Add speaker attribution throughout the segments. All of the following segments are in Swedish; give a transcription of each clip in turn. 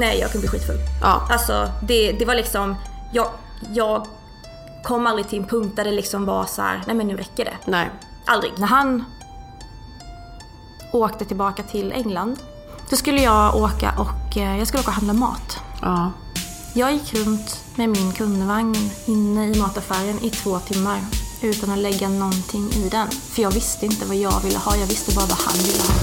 Speaker 1: Nej, jag kan bli skitfull.
Speaker 2: Ja.
Speaker 1: Alltså, det, det var liksom... Jag, jag kom aldrig till en punkt där det liksom var så här, nej men nu räcker det.
Speaker 2: Nej.
Speaker 1: Aldrig. När han åkte tillbaka till England, då skulle jag åka och eh, jag skulle åka och handla mat.
Speaker 2: Ja.
Speaker 1: Jag gick runt med min kundvagn inne i mataffären i två timmar utan att lägga någonting i den. För jag visste inte vad jag ville ha, jag visste bara vad han ville ha.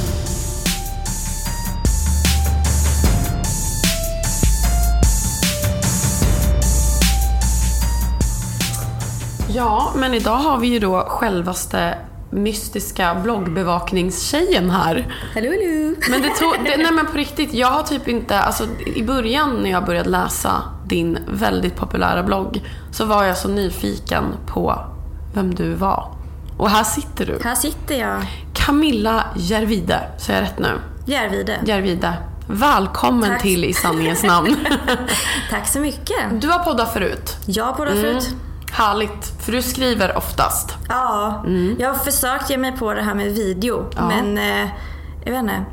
Speaker 2: Ja, men idag har vi ju då självaste mystiska bloggbevakningstjejen här.
Speaker 1: Hello, hello.
Speaker 2: Men det tog, det, nej men på riktigt, jag har typ inte, alltså i början när jag började läsa din väldigt populära blogg så var jag så nyfiken på vem du var. Och här sitter du.
Speaker 1: Här sitter jag,
Speaker 2: Camilla Järvide, säger jag rätt nu?
Speaker 1: Järvide.
Speaker 2: Järvide. Välkommen
Speaker 1: Tack.
Speaker 2: till I sanningens namn.
Speaker 1: Tack så mycket.
Speaker 2: Du har poddat förut.
Speaker 1: Jag poddar förut.
Speaker 2: Härligt, för du skriver oftast.
Speaker 1: Ja, jag har försökt ge mig på det här med video.
Speaker 2: Ja.
Speaker 1: Men eh, jag vet inte.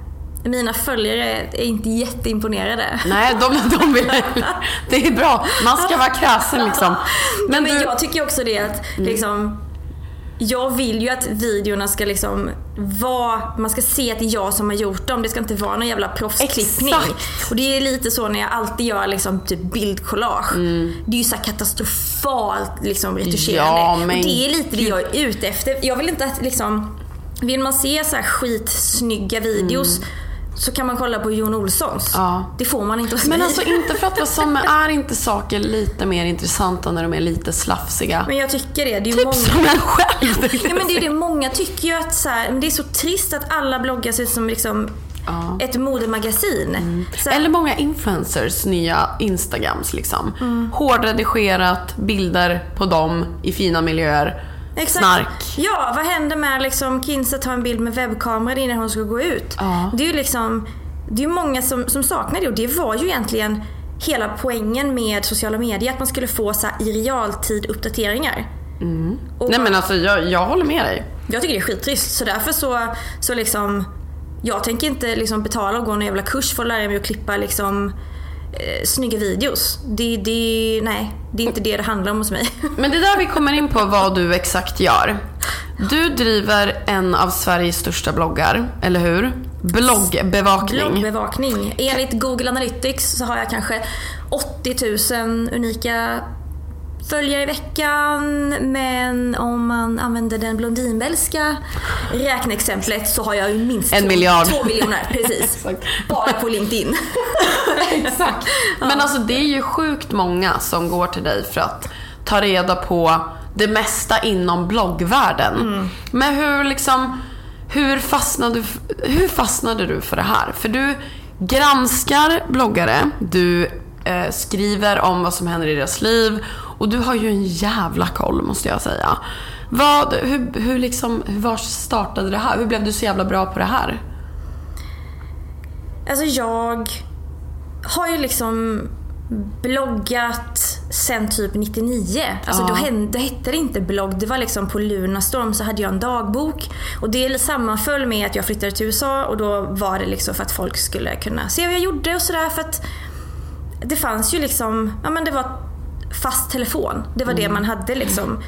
Speaker 1: Mina följare är inte jätteimponerade.
Speaker 2: Nej, de, de vill... Det är bra. Man ska vara kräsen liksom.
Speaker 1: Men, men
Speaker 2: du- Mm.
Speaker 1: jag tycker också det att liksom jag vill ju att videorna ska liksom vara, man ska se att det är jag som har gjort dem. Det ska inte vara någon jävla proffsklippning.
Speaker 2: Exakt.
Speaker 1: Och det är lite så när jag alltid gör liksom typ bildcollage.
Speaker 2: Mm.
Speaker 1: Det är ju så katastrofalt liksom retuscherande.
Speaker 2: Ja, men
Speaker 1: och det är lite det jag är ute efter. Jag vill inte att liksom, vill man se så här skitsnygga videos så kan man kolla på Jon Olssons.
Speaker 2: Mm. Ja.
Speaker 1: Det får man inte hos
Speaker 2: Men alltså inte för att vara sån, men är inte saker lite mer intressanta när de är lite slafsiga?
Speaker 1: Men jag tycker det. det är
Speaker 2: Typ
Speaker 1: många...
Speaker 2: som en själv.
Speaker 1: Ja, men det är det många tycker ju att så här, det är så trist att alla bloggar ser ut som liksom
Speaker 2: Ja.
Speaker 1: ett modemagasin. Så här,
Speaker 2: Eller många influencers nya instagrams liksom.
Speaker 1: Mm.
Speaker 2: Hårdredigerat, bilder på dem i fina miljöer.
Speaker 1: Exakt.
Speaker 2: Snark.
Speaker 1: Ja, vad händer med liksom Kinsa tar en bild med webbkameran innan hon ska gå ut?
Speaker 2: Ja.
Speaker 1: Det är ju liksom, det är många som, som saknar det och det var ju egentligen hela poängen med sociala medier, att man skulle få så här, i realtid uppdateringar. Och
Speaker 2: Nej men alltså jag, jag håller med dig.
Speaker 1: Jag tycker det är skittrist så därför så, så liksom Jag tänker inte liksom betala och gå någon jävla kurs för att lära mig att klippa liksom eh, snygga videos. Det, det, nej, det är inte det det handlar om hos mig.
Speaker 2: Men det är där vi kommer in på vad du exakt gör. Du driver en av Sveriges största bloggar, eller hur? Bloggbevakning.
Speaker 1: Bloggbevakning. Enligt Google Analytics så har jag kanske 80 000 unika följare i veckan. Men om man använder den blondinbälska räkneexemplet så har jag ju minst
Speaker 2: En
Speaker 1: två,
Speaker 2: miljard.
Speaker 1: två miljoner. Precis. Bara på LinkedIn.
Speaker 2: Exakt. Men alltså det är ju sjukt många som går till dig för att ta reda på det mesta inom bloggvärlden. Men hur liksom, hur fastnade, hur fastnade du för det här? För du granskar bloggare, du eh, skriver om vad som händer i deras liv Och du har ju en jävla koll måste jag säga. Vad, hur, hur liksom, var startade det här? Hur blev du så jävla bra på det här?
Speaker 1: Alltså jag har ju liksom bloggat sen typ 99. Alltså
Speaker 2: Ja.
Speaker 1: då, hände, då hette det inte blogg, det var liksom på Lunarstorm så hade jag en dagbok. Och det sammanföll med att jag flyttade till USA och då var det liksom för att folk skulle kunna se vad jag gjorde och sådär. För att det fanns ju liksom, ja men det var fast telefon. Det var det man hade liksom.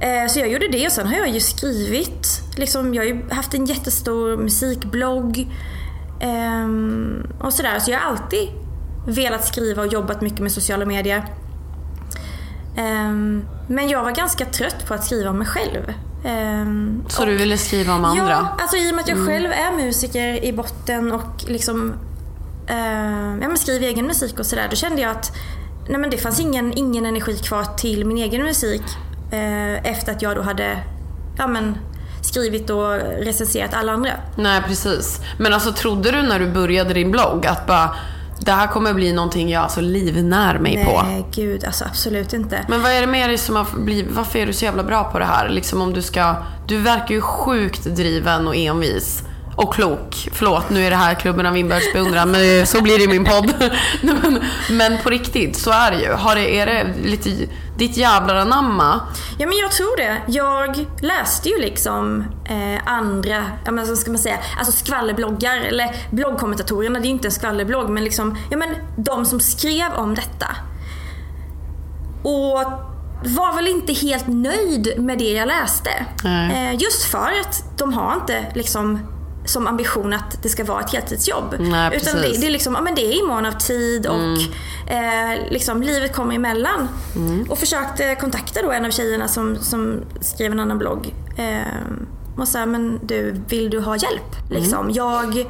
Speaker 1: Eh, Så jag gjorde det och sen har jag ju skrivit. Liksom, jag har ju haft en jättestor musikblogg. ehm, och sådär. Så jag har alltid velat skriva och jobbat mycket med sociala medier. Ehm, men jag var ganska trött på att skriva om mig själv. Ehm,
Speaker 2: Så du ville skriva om andra?
Speaker 1: Ja, alltså i och med att jag själv är musiker i botten och liksom eh, ja, men egen musik och sådär. Då kände jag att nej, men det fanns ingen, ingen energi kvar till min egen musik eh, efter att jag då hade ja, men, skrivit och recenserat alla andra.
Speaker 2: Nej, precis. Men alltså trodde du när du började din blogg att bara det här kommer bli någonting jag alltså livnär mig på?
Speaker 1: Nej, gud alltså absolut inte.
Speaker 2: Men vad är det med dig som har blivit, varför är du så jävla bra på det här? Liksom om du ska, du verkar ju sjukt driven och envis. Och klok. Förlåt, nu är det här klubben av Winbergs beundran, men så blir det i min podd. Men, men på riktigt, så är det ju. Har det, är det lite ditt jävlar anamma?
Speaker 1: Ja men jag tror det. Jag läste ju liksom eh, andra, ja men vad ska man säga, alltså skvallerbloggar eller bloggkommentatorerna, det är ju inte en skvallerblogg men liksom, ja men de som skrev om detta. Och var väl inte helt nöjd med det jag läste. Eh, just för att de har inte liksom som ambition att det ska vara ett heltidsjobb.
Speaker 2: Nej,
Speaker 1: Utan det, det, är liksom, ja, men det är i mån av tid och eh, liksom, livet kommer emellan. Och försökte kontakta då en av tjejerna som, som skrev en annan blogg. Eh, och sa, men du, vill du ha hjälp? Liksom. Jag eh,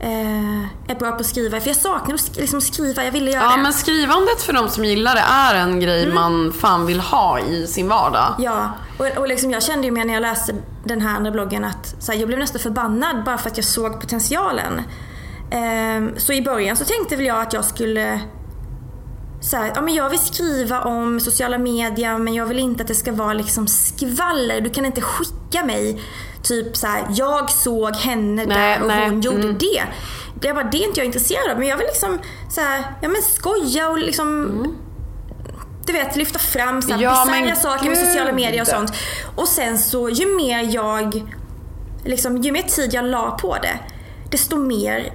Speaker 1: är bra på att skriva, för jag saknar att liksom, skriva, jag ville göra
Speaker 2: Ja,
Speaker 1: det.
Speaker 2: men skrivandet för de som gillar det är en grej man fan vill ha i sin vardag.
Speaker 1: Ja, och, och liksom jag kände ju med när jag läste den här andra bloggen att här, jag blev nästan förbannad bara för att jag såg potentialen. Ehm, så i början så tänkte väl jag att jag skulle så här, ja, men jag vill skriva om sociala medier men jag vill inte att det ska vara liksom skvaller. Du kan inte skicka mig typ så här, jag såg henne
Speaker 2: Nej,
Speaker 1: där och
Speaker 2: nej,
Speaker 1: hon gjorde
Speaker 2: mm.
Speaker 1: det. Det, bara, det är inte jag intresserad av men jag vill liksom så här, ja, men skoja och liksom du vet, lyfta fram så här
Speaker 2: Ja,
Speaker 1: bisarra saker med sociala medier och sånt. Och sen så ju mer jag, liksom, ju mer tid jag la på det, desto mer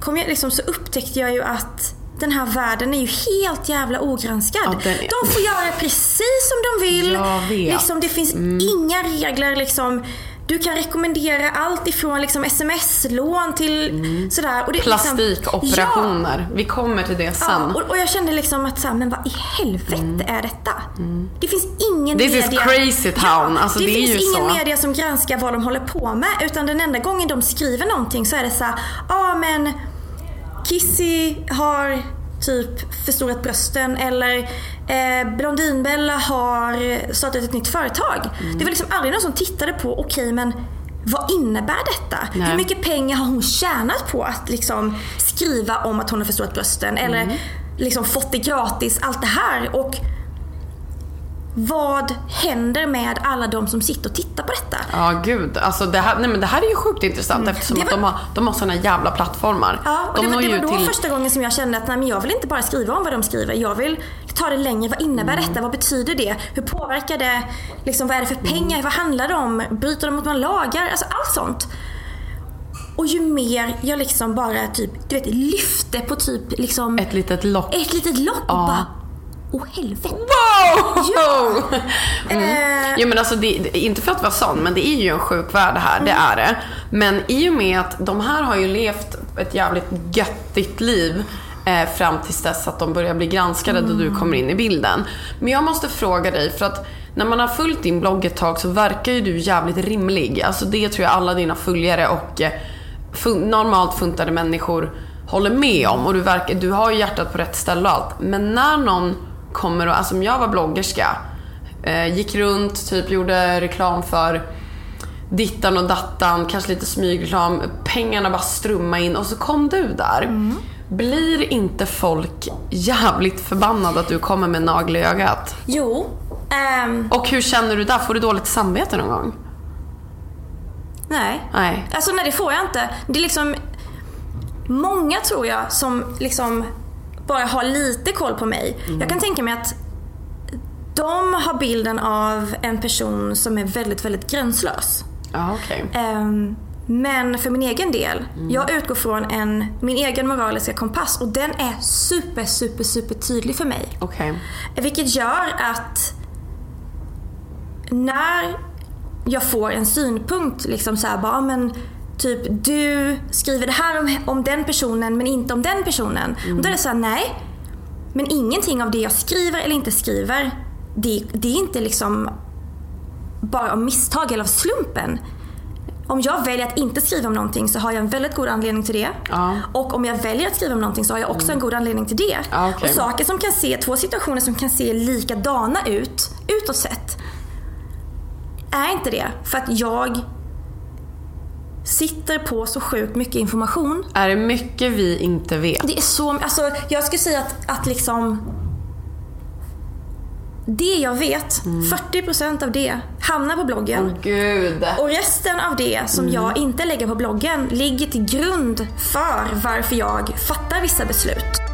Speaker 1: kom jag, liksom, så upptäckte jag ju att den här världen är ju helt jävla ogranskad.
Speaker 2: Ja, är-
Speaker 1: De får göra precis som de vill.
Speaker 2: Jag. Mm.
Speaker 1: Liksom, det finns inga regler. Liksom. Du kan rekommendera allt ifrån liksom, sms-lån till sådär. Och det, liksom-
Speaker 2: Plastikoperationer. Vi kommer till det sen.
Speaker 1: Ja, och, och jag kände liksom att så här, men vad i helvete är detta? Det finns ingen
Speaker 2: Mm. This is
Speaker 1: media...
Speaker 2: crazy town. Alltså,
Speaker 1: det,
Speaker 2: det
Speaker 1: finns ingen
Speaker 2: så.
Speaker 1: media som granskar vad de håller på med. Utan den enda gången de skriver någonting så är det så här, ja ah, men Kissy har typ förstorat brösten eller eh, Blondinbella har startat ett nytt företag.
Speaker 2: Mm.
Speaker 1: Det var liksom aldrig någon som tittade på, okej men vad innebär detta?
Speaker 2: Nej.
Speaker 1: Hur mycket pengar har hon tjänat på att liksom skriva om att hon har förstorat brösten eller
Speaker 2: Mm.
Speaker 1: liksom fått det gratis, allt det här. Och vad händer med alla de som sitter och tittar på detta?
Speaker 2: Ja, gud. Alltså, det, här, nej, men det här är ju sjukt intressant eftersom
Speaker 1: Mm.
Speaker 2: Att
Speaker 1: var-
Speaker 2: de har, de har såna jävla plattformar.
Speaker 1: Ja, och
Speaker 2: de
Speaker 1: det, var- det var då
Speaker 2: till...
Speaker 1: första gången som jag kände att nej, men jag vill inte bara skriva om vad de skriver. Jag vill ta det längre. Vad innebär
Speaker 2: Mm.
Speaker 1: detta? Vad betyder det? Hur påverkar det? Liksom, vad är det för pengar?
Speaker 2: Mm.
Speaker 1: Vad handlar det om? Bryter de mot några lagar? Alltså allt sånt. Och ju mer jag liksom bara typ, du vet, lyfte på typ liksom
Speaker 2: Ett litet lock.
Speaker 1: ett litet lock och
Speaker 2: Ja.
Speaker 1: bara Åh helvete.
Speaker 2: Wow!
Speaker 1: Ja.
Speaker 2: Mm.
Speaker 1: Eh,
Speaker 2: Jo men alltså, det, det, inte för att vara sån, men det är ju en sjuk värld här, det är det. Men i och med att de här har ju levt ett jävligt göttigt liv eh, fram tills dess att de börjar bli granskade då du kommer in i bilden. Men jag måste fråga dig, för att när man har följt din blogg ett tag så verkar ju du jävligt rimlig. Alltså det tror jag alla dina följare och eh, fun- normalt funtade människor håller med om. Och du, verkar, du har ju hjärtat på rätt ställe och allt. Men när någon kommer och, alltså om jag var bloggerska, eh, gick runt, typ gjorde reklam för dittan och dattan, kanske lite smygreklam. Pengarna bara strömmade in och så kom du där. Blir inte folk jävligt förbannade att du kommer med nagel i ögat?
Speaker 1: Jo. ehm,
Speaker 2: Och hur känner du där? Får du dåligt samvete någon gång?
Speaker 1: nej.
Speaker 2: Nej.
Speaker 1: Alltså nej, det får jag inte. Det är liksom många tror jag som liksom bara har lite koll på mig. Jag kan tänka mig att de har bilden av en person som är väldigt, väldigt gränslös.
Speaker 2: Ja, okej.
Speaker 1: Ehm, men för min egen del, jag utgår från en, min egen moraliska kompass och den är super, super, super tydlig för mig.
Speaker 2: Okej.
Speaker 1: Vilket gör att när jag får en synpunkt, liksom så här, bara, men typ du skriver det här om, om den personen men inte om den personen. Och då är det så här, nej. Men ingenting av det jag skriver eller inte skriver, det, det är inte liksom bara av misstag eller av slumpen. Om jag väljer att inte skriva om någonting så har jag en väldigt god anledning till det.
Speaker 2: Ja.
Speaker 1: Och om jag väljer att skriva om någonting så har jag också en god anledning till det.
Speaker 2: Ja, okej.
Speaker 1: Och saker som kan se, två situationer som kan se likadana ut, utåt sett, är inte det. För att jag sitter på så sjukt mycket information.
Speaker 2: Är det mycket vi inte vet?
Speaker 1: Det är så, alltså jag skulle säga att, att liksom det jag vet, 40% av det hamnar på bloggen.
Speaker 2: Gud.
Speaker 1: Och resten av det som jag inte lägger på bloggen ligger till grund för varför jag fattar vissa beslut.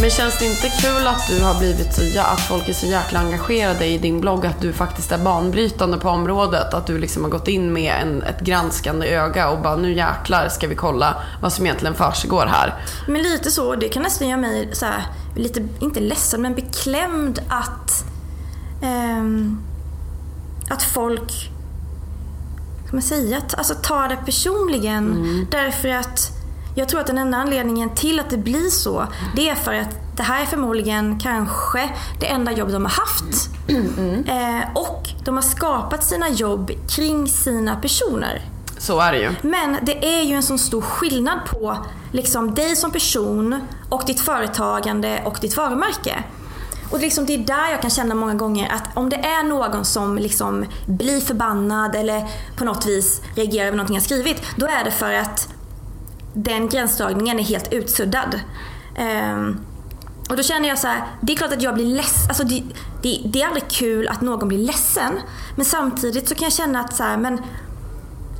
Speaker 2: Men känns det inte kul att du har blivit så, att folk är så jäkla engagerade i din blogg, att du faktiskt är banbrytande på området? Att du liksom har gått in med en, ett granskande öga och bara nu jäklar ska vi kolla vad som egentligen försiggår här.
Speaker 1: Men lite så, det kan nästan göra mig så här, lite, inte ledsen, men beklämd att, ehm, att folk, kan man säga, att, alltså tar det personligen. Därför att jag tror att den enda anledningen till att det blir så, det är för att det här är förmodligen kanske det enda jobb de har haft. Eh, och de har skapat sina jobb kring sina personer.
Speaker 2: Så är det ju.
Speaker 1: Men det är ju en sån stor skillnad på liksom dig som person och ditt företagande och ditt varumärke. Och liksom det är där jag kan känna många gånger att om det är någon som liksom blir förbannad eller på något vis reagerar över någonting jag skrivit, då är det för att den gränsdragningen är helt utsuddad. Um, och då känner jag så här, det är klart att jag blir ledsen. Alltså det, det, det är aldrig kul att någon blir ledsen. Men samtidigt så kan jag känna att så här, men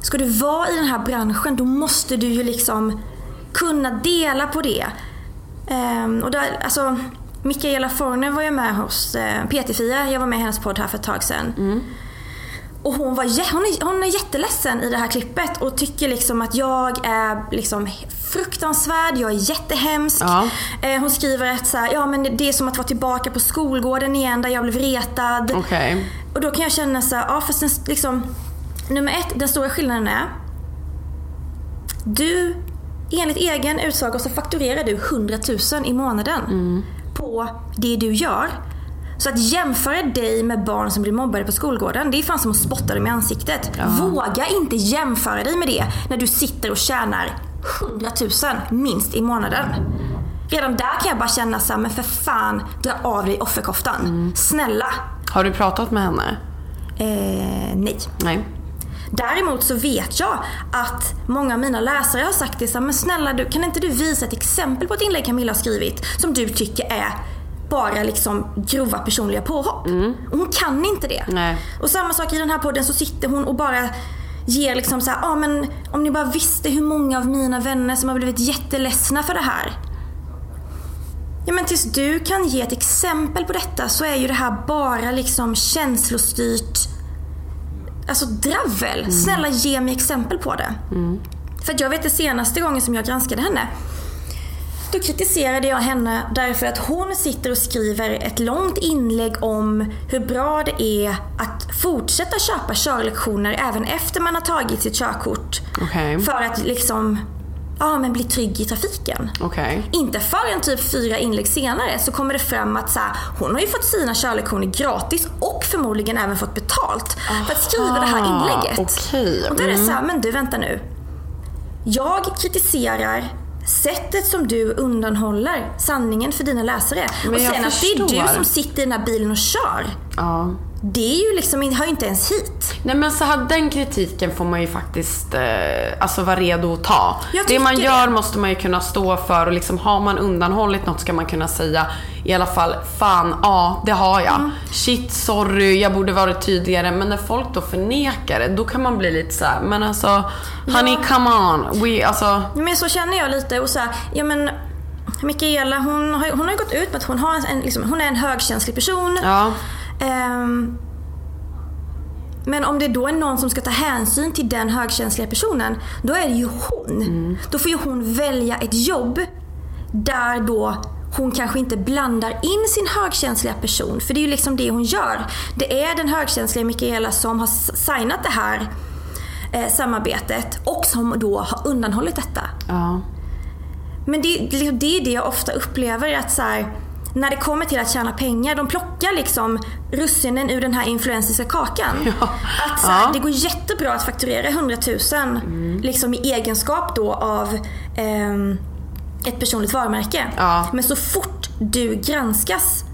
Speaker 1: ska du vara i den här branschen då måste du ju liksom kunna dela på det. Um, och där, alltså, Mikaela Forner var ju med hos eh, PT-Fia. Jag var med i hennes podd här för ett tag sedan. Mm. Och hon, var, hon, är, hon är jätteledsen i det här klippet och tycker liksom att jag är liksom fruktansvärd, jag är jättehemsk.
Speaker 2: Ja.
Speaker 1: Eh, hon skriver att så här, ja, men det är som att vara tillbaka på skolgården igen där jag blev retad.
Speaker 2: Okej.
Speaker 1: Och då kan jag känna så här, ja fast den, liksom, nummer ett, den stora skillnaden är du, enligt egen utsago så fakturerar du 100 000 i månaden på det du gör. Så att jämföra dig med barn som blir mobbade på skolgården, det är fan som att spotta dem i ansiktet. Våga inte jämföra dig med det när du sitter och tjänar 100 000 minst i månaden. Redan där kan jag bara känna så här, men för fan, dra av dig offerkoftan. Snälla.
Speaker 2: Har du pratat med henne?
Speaker 1: Eh, nej.
Speaker 2: Nej.
Speaker 1: Däremot så vet jag att många av mina läsare har sagt det så här, men snälla du, kan inte du visa ett exempel på ett inlägg Camilla har skrivit som du tycker är bara liksom grova personliga påhopp. Och hon kan inte det.
Speaker 2: Nej.
Speaker 1: Och samma sak i den här podden så sitter hon och bara ger liksom så här, ah, men om ni bara visste hur många av mina vänner som har blivit jätteledsna för det här. Ja men tills du kan ge ett exempel på detta så är ju det här bara liksom känslostyrt Alltså dravel. Snälla ge mig exempel på det. För att jag vet det senaste gången som jag granskade henne. Då kritiserade jag henne därför att hon sitter och skriver ett långt inlägg om hur bra det är att fortsätta köpa körlektioner även efter man har tagit sitt körkort.
Speaker 2: Okej.
Speaker 1: För att liksom, ja men bli trygg i trafiken.
Speaker 2: Okej.
Speaker 1: Inte förrän typ fyra inlägg senare så kommer det fram att så här, hon har ju fått sina körlektioner gratis och förmodligen även fått betalt för att skriva det här inlägget.
Speaker 2: okej.
Speaker 1: Och då är det så här, men du vänta nu. Jag kritiserar sättet som du undanhåller sanningen för dina läsare.
Speaker 2: Men
Speaker 1: och sen att det är du som sitter i den här bilen och kör.
Speaker 2: Ja.
Speaker 1: Det är ju liksom, hör ju inte ens hit.
Speaker 2: Nej men så här, den kritiken får man ju faktiskt eh, alltså vara redo att ta. Det man gör
Speaker 1: det.
Speaker 2: måste man ju kunna stå för och liksom har man undanhållit något ska man kunna säga i alla fall fan ja det har jag.
Speaker 1: Mm.
Speaker 2: Shit sorry jag borde varit tydligare. Men när folk då förnekar det då kan man bli lite så här, men alltså honey come on. We, alltså,
Speaker 1: Men så känner jag lite och så här, ja men Mikaela hon har, hon har ju gått ut med att hon, har en, liksom, hon är en högkänslig person.
Speaker 2: ja.
Speaker 1: Ehm, men om det då är någon som ska ta hänsyn till den högkänsliga personen, då är det ju hon. Då får ju hon välja ett jobb där då hon kanske inte blandar in sin högkänsliga person. För det är ju liksom det hon gör. Det är den högkänsliga Mikaela som har signat det här eh, samarbetet och som då har undanhållit detta.
Speaker 2: ja.
Speaker 1: Men det, liksom, det är det jag ofta upplever att så här, när det kommer till att tjäna pengar, de plockar liksom russinen ur den här influensiska kakan. Att så här,
Speaker 2: Ja. Mm.
Speaker 1: Det går jättebra att fakturera 100 000 liksom i egenskap då av ehm, ett personligt varumärke.
Speaker 2: Ja.
Speaker 1: Men så fort du granskas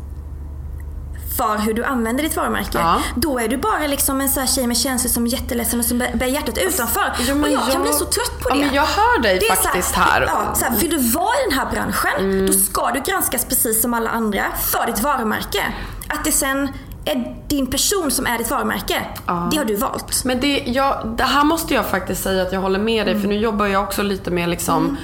Speaker 1: för hur du använder ditt varumärke.
Speaker 2: Ja.
Speaker 1: Då är du bara liksom en sån här tjej med känslor som är jätteledsen och som bär hjärtat utanför.
Speaker 2: Jo, men
Speaker 1: och jag, kan
Speaker 2: jag-
Speaker 1: bli så trött på
Speaker 2: Ja,
Speaker 1: det.
Speaker 2: men jag hör dig
Speaker 1: Det
Speaker 2: faktiskt
Speaker 1: så här,
Speaker 2: här.
Speaker 1: Ja, så här, vill du vara i den här branschen,
Speaker 2: Mm.
Speaker 1: då ska du granskas precis som alla andra för ditt varumärke. Att det sen är din person som är ditt varumärke, det har du valt.
Speaker 2: Men det, jag, det här måste jag faktiskt säga att jag håller med dig för nu jobbar jag också lite med liksom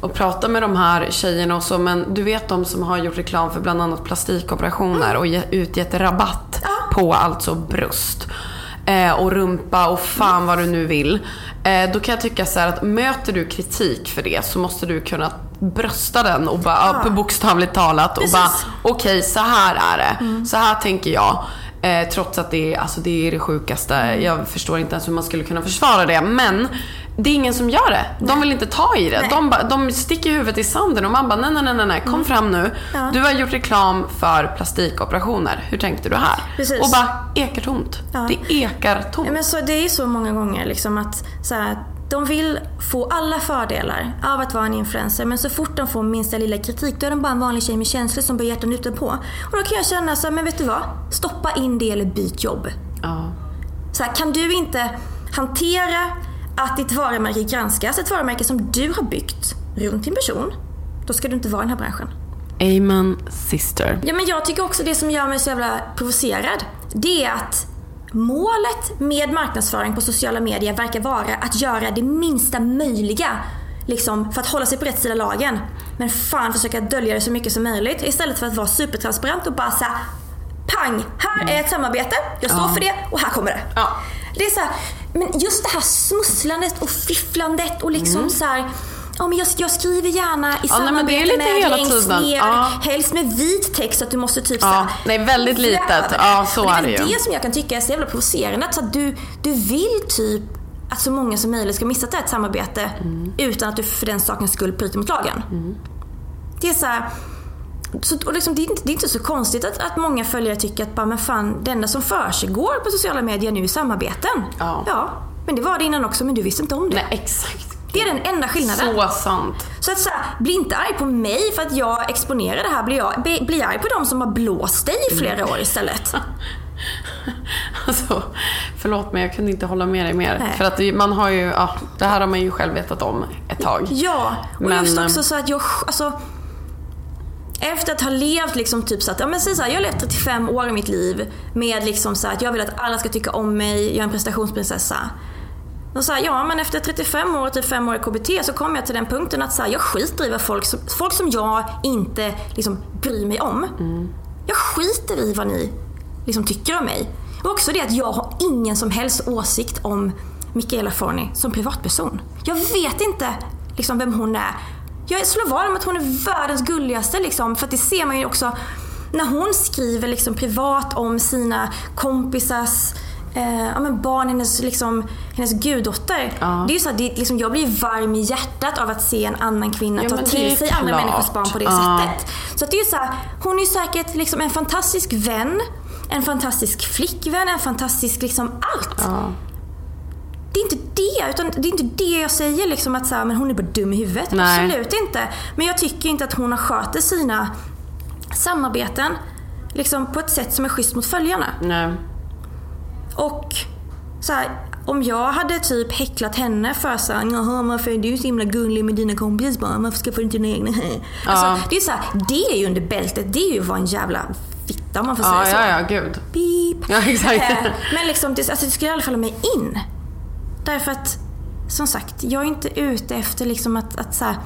Speaker 2: och prata med de här tjejerna och så men du vet de som har gjort reklam för bland annat plastikoperationer och ge, utgett rabatt på alltså bröst. Eh, och rumpa och fan vad du nu vill. Eh, då kan jag tycka så här att möter du kritik för det så måste du kunna brösta den och bara, ja. bokstavligt talat och
Speaker 1: Precis.
Speaker 2: bara okej så här är det. Så här tänker jag. Eh, trots att det är, alltså det är det sjukaste. Jag förstår inte ens hur man skulle kunna försvara det. Men det är ingen som gör det. De vill inte ta i det. De, ba, de sticker huvudet i sanden och man bara nej, nej, nej, nej, kom fram nu.
Speaker 1: Ja.
Speaker 2: Du har gjort reklam för plastikoperationer. Hur tänkte du här?
Speaker 1: Precis.
Speaker 2: Och bara ekar tomt.
Speaker 1: Ja.
Speaker 2: Det ekar tomt.
Speaker 1: Ja, men så, det är så många gånger liksom att så här, de vill få alla fördelar av att vara en influencer men så fort de får minsta lilla kritik då är de bara en vanlig tjej med känslor som bär hjärtan utanpå. Och då kan jag känna så här, men vet du vad? Stoppa in det eller byt jobb.
Speaker 2: Ja.
Speaker 1: Så här, kan du inte hantera att ditt varumärke granskas, ett varumärke som du har byggt runt din person, då ska du inte vara i den här branschen.
Speaker 2: Amen sister.
Speaker 1: Ja, men jag tycker också det som gör mig så jävla provocerad, det är att målet med marknadsföring på sociala medier verkar vara att göra det minsta möjliga liksom, för att hålla sig på rätt sida lagen. Men fan försöka dölja det så mycket som möjligt istället för att vara supertransparent och bara säga pang, här är ett samarbete, jag står
Speaker 2: Ja.
Speaker 1: för det och här kommer det.
Speaker 2: Ja.
Speaker 1: Det är så här, men just det här smusslandet och fifflandet och liksom så här. Ja, men jag, jag skriver gärna i
Speaker 2: Mm. nej, det är
Speaker 1: samarbete
Speaker 2: lite
Speaker 1: med
Speaker 2: hela
Speaker 1: längst
Speaker 2: tiden.
Speaker 1: ner,
Speaker 2: Ja.
Speaker 1: helst med vit text så att du måste typ
Speaker 2: Ja,
Speaker 1: så här,
Speaker 2: nej, väldigt litet. Ja, så
Speaker 1: Och
Speaker 2: är det
Speaker 1: Det
Speaker 2: ju.
Speaker 1: det som jag kan tycka är så jävla provocerande. Att så att du, du vill typ att så många som möjligt ska missa ett ett samarbete
Speaker 2: Mm.
Speaker 1: utan att du för den sakens skull bryter mot lagen. Det är så här, så, och liksom, det, är inte, det är inte så konstigt att, att många följare tycker att bara, men fan, det enda som försiggår på sociala medier nu är samarbeten.
Speaker 2: Ja.
Speaker 1: men det var det innan också men du visste inte om det.
Speaker 2: Nej exakt.
Speaker 1: Det är den enda skillnaden.
Speaker 2: Så sant.
Speaker 1: Så att så här, bli inte arg på mig för att jag exponerar det här. Bli, jag, bli, bli arg på de som har blåst dig i flera år istället.
Speaker 2: Alltså, förlåt men jag kunde inte hålla med dig mer.
Speaker 1: Nej.
Speaker 2: För att man har ju, ja, det här har man ju själv vetat om ett tag.
Speaker 1: Ja, och
Speaker 2: Men,
Speaker 1: just också så att jag, alltså efter att ha levt liksom typ så att, ja men säg så här, jag har levt 35 år i mitt liv med liksom så att jag vill att alla ska tycka om mig, jag är en prestationsprinsessa. Och så här, ja men efter 35 år, typ 5 år i KBT så kom jag till den punkten att så här, jag skiter i vad folk som, folk som jag inte liksom bryr mig om. Jag skiter i vad ni liksom tycker om mig. Och också det att jag har ingen som helst åsikt om Michaela Forni som privatperson. Jag vet inte liksom vem hon är. Jag slår vad om att hon är världens gulligaste liksom, för att det ser man ju också när hon skriver liksom privat om sina kompisars eh, ja, men barn, hennes, liksom, hennes guddotter.
Speaker 2: Ja.
Speaker 1: Det är så att det, liksom, jag blir varm i hjärtat av att se en annan kvinna
Speaker 2: Ja,
Speaker 1: ta till sig andra
Speaker 2: klart.
Speaker 1: människors barn på det
Speaker 2: Ja.
Speaker 1: sättet. Så att det är ju så här, hon är säkert liksom en fantastisk vän, en fantastisk flickvän, en fantastisk liksom allt.
Speaker 2: Ja.
Speaker 1: Det är inte det, utan det är inte det jag säger liksom att så här, men hon är bara dum i huvudet.
Speaker 2: Nej.
Speaker 1: Absolut inte. Men jag tycker inte att hon har sköter sina samarbeten liksom på ett sätt som är schysst mot följarna.
Speaker 2: Nej.
Speaker 1: Och så här, om jag hade typ häcklat henne för här, jaha varför är du så himla gullig med dina kompisars barn? Varför skaffar du inte dina egna? Alltså, det, är så här, det är ju under bältet, det är ju vad en jävla fitta om man får
Speaker 2: Ja,
Speaker 1: säga så.
Speaker 2: ja, ja, gud.
Speaker 1: Beep.
Speaker 2: Ja, exakt.
Speaker 1: Eh, Men liksom, det, alltså, det skulle i alla fall mig in. Därför att, som sagt, jag är inte ute efter liksom att, att så här,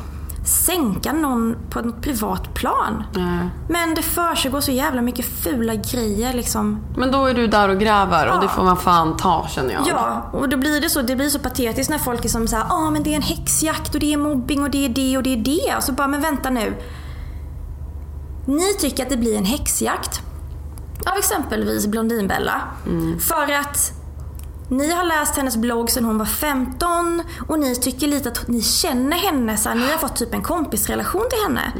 Speaker 1: sänka någon på ett privat plan.
Speaker 2: Nej.
Speaker 1: Men det försiggår så jävla mycket fula grejer liksom.
Speaker 2: Men då är du där och gräver och
Speaker 1: Ja.
Speaker 2: det får man fan ta känner jag.
Speaker 1: Ja, och då blir det så, det blir så patetiskt när folk är som såhär, ja ah, men det är en häxjakt och det är mobbing och det är det och det är det. Och så bara, men vänta nu. Ni tycker att det blir en häxjakt av exempelvis Blondinbella. För att ni har läst hennes blogg sedan hon var 15 och ni tycker lite att ni känner henne. Så här, ni har fått typ en kompisrelation till henne.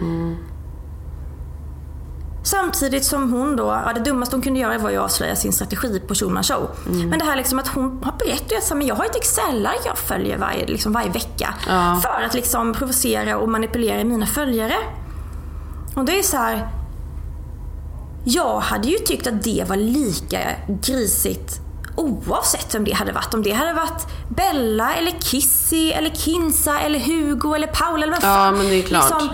Speaker 1: Samtidigt som hon då, ja det dummaste hon kunde göra var ju att avslöja sin strategi på Schulman show. Men det här liksom att hon har berättat att jag har ett Excel-ark jag följer varje, liksom varje vecka.
Speaker 2: Ja.
Speaker 1: För att liksom provocera och manipulera mina följare. Och det är så här. Jag hade ju tyckt att det var lika grisigt oavsett vem det hade varit. Om det hade varit Bella eller Kissy eller Kinsa eller Hugo eller Paula eller vad
Speaker 2: Ja,
Speaker 1: fan.
Speaker 2: men det är klart.
Speaker 1: Liksom,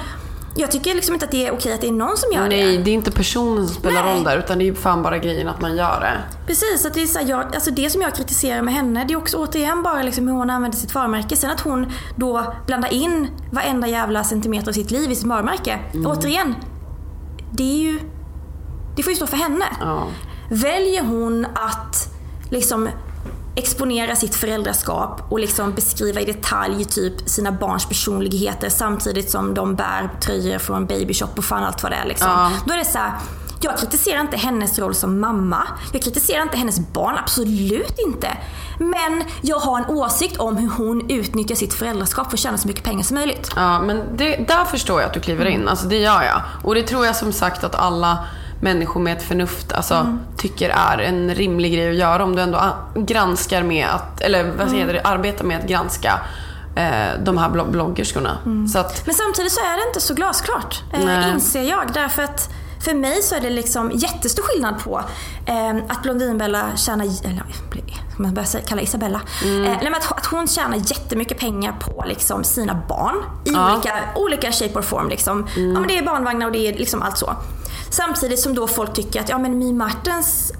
Speaker 1: jag tycker liksom inte att det är okej att det är någon som gör
Speaker 2: Nej,
Speaker 1: det.
Speaker 2: det är inte personen som spelar
Speaker 1: Nej.
Speaker 2: roll där utan det är ju fan bara grejen att man gör det.
Speaker 1: Precis, att det, är så här, jag, alltså det som jag kritiserar med henne det är också återigen bara liksom hur hon använder sitt varumärke. Sen att hon då blandar in varenda jävla centimeter av sitt liv i sitt varumärke.
Speaker 2: Mm.
Speaker 1: Återigen, det är ju... Det får ju stå för henne.
Speaker 2: Ja.
Speaker 1: Väljer hon att liksom exponera sitt föräldraskap och liksom beskriva i detalj typ sina barns personligheter samtidigt som de bär tröjor från babyshop och fan allt vad det är. Liksom.
Speaker 2: Ja.
Speaker 1: Då är det så här, jag kritiserar inte hennes roll som mamma. Jag kritiserar inte hennes barn, absolut inte. Men jag har en åsikt om hur hon utnyttjar sitt föräldraskap för att tjäna så mycket pengar som möjligt.
Speaker 2: Ja, men det, där förstår jag att du kliver in. Alltså det gör jag. Och det tror jag som sagt att alla människor med ett förnuft alltså, tycker är en rimlig grej att göra om du ändå a- granskar med att, eller vad säger det, arbetar med att granska eh, de här blog- bloggerskorna. Så att,
Speaker 1: Men samtidigt så är det inte så glasklart, eh, inser jag. Därför att för mig så är det liksom jättestor skillnad på eh, att Blondinbella tjänar, eller ska man börja kalla Isabella,
Speaker 2: Mm.
Speaker 1: eh, nej, att, att hon tjänar jättemycket pengar på liksom, sina barn i
Speaker 2: Ja. Mm.
Speaker 1: olika, olika shape or form. Liksom. Ja, men det är barnvagnar och det är liksom allt så. Samtidigt som då folk tycker att ja, men My Martens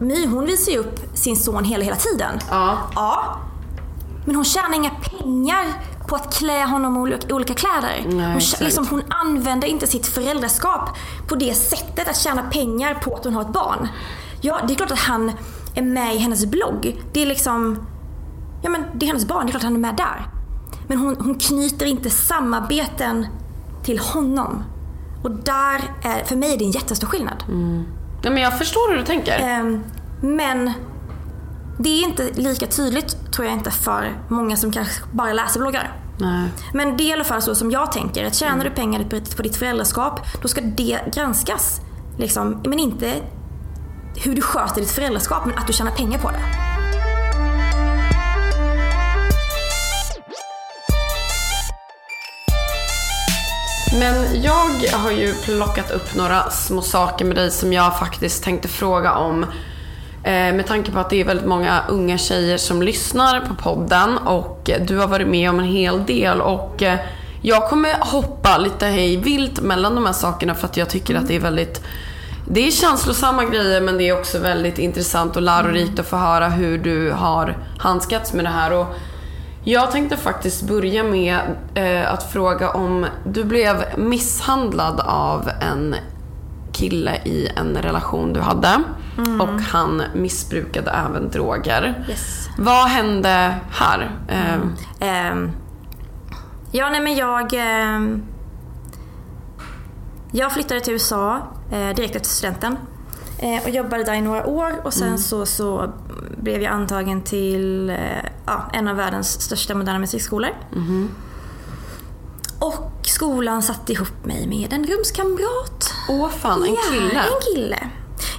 Speaker 1: My hon visar ju upp sin son hela, hela tiden.
Speaker 2: Ja.
Speaker 1: ja. Men hon tjänar inga pengar på att klä honom i olika, kläder.
Speaker 2: Nej,
Speaker 1: hon,
Speaker 2: exakt.
Speaker 1: liksom, hon använder inte sitt föräldraskap på det sättet att tjäna pengar på att hon har ett barn. Ja, det är klart att han är med i hennes blogg. Det är liksom... Ja men det är hennes barn, det är klart att han är med där. Men hon, hon knyter inte samarbeten till honom. Och där är, för mig är det en jättestor skillnad.
Speaker 2: ja, men jag förstår hur du tänker.
Speaker 1: Ehm, men det är inte lika tydligt tror jag inte för många som kanske bara läser bloggar.
Speaker 2: Nej.
Speaker 1: Men det är i alla fall så som jag tänker. Att tjänar du pengar på- på ditt föräldraskap, då ska det granskas. Liksom, men inte hur du sköter ditt föräldraskap, men att du tjänar pengar på det.
Speaker 2: Men jag har ju plockat upp några små saker med dig som jag faktiskt tänkte fråga om. Eh, med tanke på att det är väldigt många unga tjejer som lyssnar på podden och du har varit med om en hel del och eh, jag kommer hoppa lite hej vilt mellan de här sakerna för att jag tycker att det är väldigt det är känslosamma grejer men det är också väldigt intressant och lärorikt att få höra hur du har handskats med det här. Och jag tänkte faktiskt börja med eh, att fråga om du blev misshandlad av en kille i en relation du hade och han missbrukade även droger.
Speaker 1: Yes.
Speaker 2: Vad hände här? Eh,
Speaker 1: Ehm, ja, nej men jag... ehm, jag flyttade till USA eh, direkt efter studenten. Eh, och jobbade där i några år och sen så, så blev jag antagen till eh, ja, en av världens största moderna musikskolor. Och skolan satte ihop mig med en rumskamrat.
Speaker 2: Åh fan, en
Speaker 1: Ja,
Speaker 2: kille?
Speaker 1: en kille.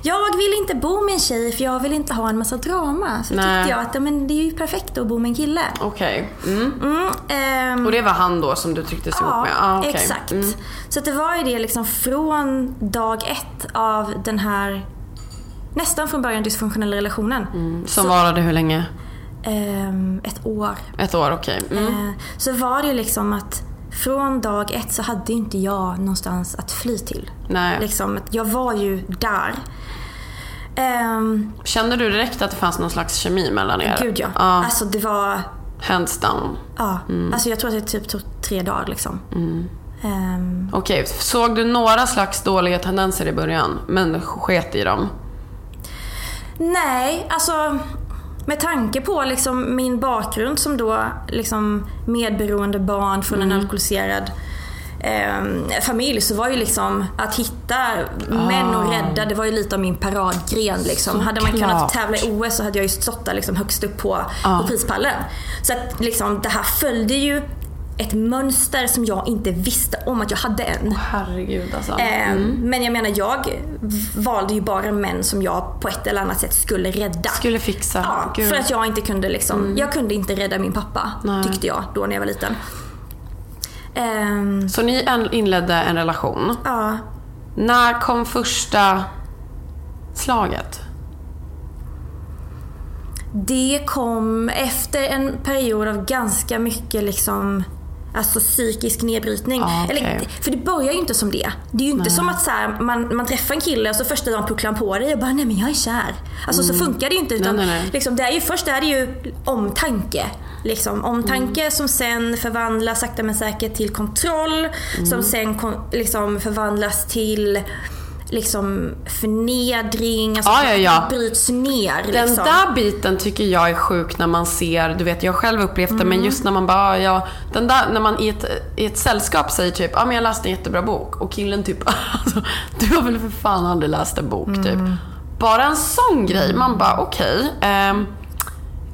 Speaker 1: Jag ville inte bo med en tjej för jag ville inte ha en massa drama. Så
Speaker 2: Nej.
Speaker 1: tyckte jag att ja, men det är ju perfekt att bo med en kille.
Speaker 2: Okej. Mm.
Speaker 1: Mm, ehm,
Speaker 2: Och det var han då som du trycktes ihop
Speaker 1: Ja,
Speaker 2: med? Ah, okej.
Speaker 1: exakt.
Speaker 2: Mm.
Speaker 1: Så det var ju det liksom från dag ett av den här nästan från början dysfunktionella relationen.
Speaker 2: Som varade hur länge?
Speaker 1: Ehm, ett år.
Speaker 2: Ett år, okej. Mm.
Speaker 1: Eh, så var det ju liksom att från dag ett så hade inte jag någonstans att fly till.
Speaker 2: Nej.
Speaker 1: Liksom, jag var ju där. Ehm,
Speaker 2: Kände du direkt att det fanns någon slags kemi mellan er?
Speaker 1: gud ja.
Speaker 2: ja.
Speaker 1: Alltså det var,
Speaker 2: Hands down.
Speaker 1: ja. Alltså jag tror att det typ tog tre dagar liksom. Ehm,
Speaker 2: Okej, såg du några slags dåliga tendenser i början, men sket i dem?
Speaker 1: nej, alltså med tanke på liksom min bakgrund som då liksom medberoende barn från en alkoholiserad eh, familj så var ju liksom att hitta män och rädda, det var ju lite av min paradgren. Liksom. Hade man kunnat tävla i OS så hade jag ju stått där liksom högst upp på, på prispallen. Så att liksom, det här följde ju ett mönster som jag inte visste om att jag hade än.
Speaker 2: Herregud alltså.
Speaker 1: Eh, Men jag menar, jag valde ju bara män som jag på ett eller annat sätt skulle rädda.
Speaker 2: Skulle fixa.
Speaker 1: Ja,
Speaker 2: Gud.
Speaker 1: för att jag inte kunde liksom, jag kunde inte rädda min pappa,
Speaker 2: Nej.
Speaker 1: tyckte jag då när jag var liten. Ehm,
Speaker 2: Så ni inledde en relation.
Speaker 1: ja,
Speaker 2: När kom första slaget?
Speaker 1: det kom efter en period av ganska mycket liksom Alltså psykisk nedbrytning.
Speaker 2: Ah, okej.
Speaker 1: Eller, för det börjar ju inte som det. Det är ju inte som att så här, man, man träffar en kille och så första dagen pucklar han på dig och bara nej men jag är kär. Alltså så funkar det ju inte. Utan,
Speaker 2: Mm. Nej, nej, nej.
Speaker 1: Liksom, det är ju, först är det ju omtanke. Liksom, omtanke
Speaker 2: Mm.
Speaker 1: som sen förvandlas sakta men säkert till kontroll.
Speaker 2: Mm.
Speaker 1: Som sen liksom, förvandlas till liksom förnedring. Alltså
Speaker 2: Ja, ja, ja.
Speaker 1: bryts ner.
Speaker 2: Den
Speaker 1: liksom.
Speaker 2: där biten tycker jag är sjuk när man ser, du vet jag själv upplevt det, men just när man bara, ja, den där, när man i ett, i ett sällskap säger typ, ja men jag läste en jättebra bok och killen typ, alltså, du har väl för fan aldrig läst en bok typ. Bara en sån grej, man bara okej. ehm,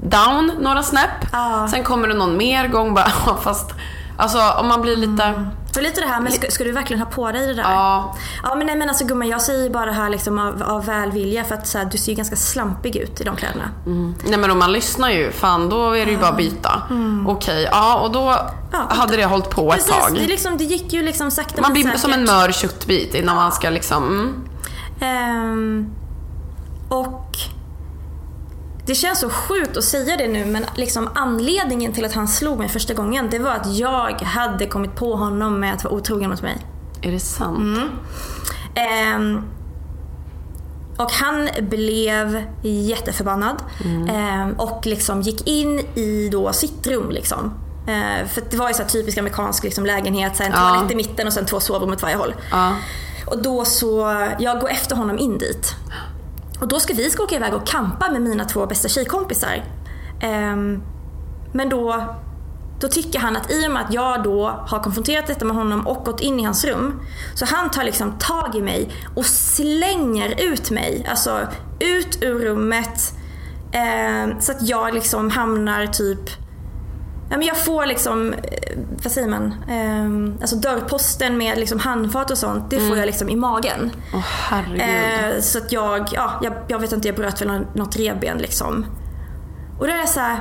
Speaker 2: down några snäpp,
Speaker 1: Ja.
Speaker 2: sen kommer det någon mer gång bara, fast alltså om man blir lite,
Speaker 1: För lite det här, men ska, ska du verkligen ha på dig det där?
Speaker 2: ja,
Speaker 1: Ja men nej men alltså gumman jag säger bara det här liksom av, av välvilja för att så här, du ser ju ganska slampig ut i de kläderna.
Speaker 2: Nej men om man lyssnar ju, fan då är det ju bara att byta. Okej, ja och då hade det hållit på ett
Speaker 1: Precis,
Speaker 2: tag.
Speaker 1: det, liksom, det gick ju liksom sakta
Speaker 2: Man blir
Speaker 1: säkert.
Speaker 2: som en mör köttbit innan man ska liksom... Mm.
Speaker 1: Ehm, och det känns så sjukt att säga det nu men liksom anledningen till att han slog mig första gången det var att jag hade kommit på honom med att vara otrogen mot mig.
Speaker 2: Är det sant?
Speaker 1: Mm. Ehm, och han blev jätteförbannad ehm, och liksom gick in i då sitt rum. Liksom. Eh, för det var ju så typisk amerikansk liksom, lägenhet, så en
Speaker 2: Ja.
Speaker 1: toalett i mitten och sen två sovrum åt varje håll.
Speaker 2: Ja.
Speaker 1: Och då så, jag går efter honom in dit. Och då ska vi ska åka iväg och campa med mina två bästa tjejkompisar. Ehm, men då, då tycker han att i och med att jag då har konfronterat detta med honom och gått in i hans rum. Så han tar liksom tag i mig och slänger ut mig. Alltså ut ur rummet. Ehm, så att jag liksom hamnar typ Ja, men jag får liksom, eh, vad säger man, Ehm, alltså dörrposten med liksom handfat och sånt, det får jag liksom i magen.
Speaker 2: Åh herregud.
Speaker 1: Eh, så att jag, ja, jag, jag vet inte, jag bröt väl nå- något revben liksom. Och då är jag så här,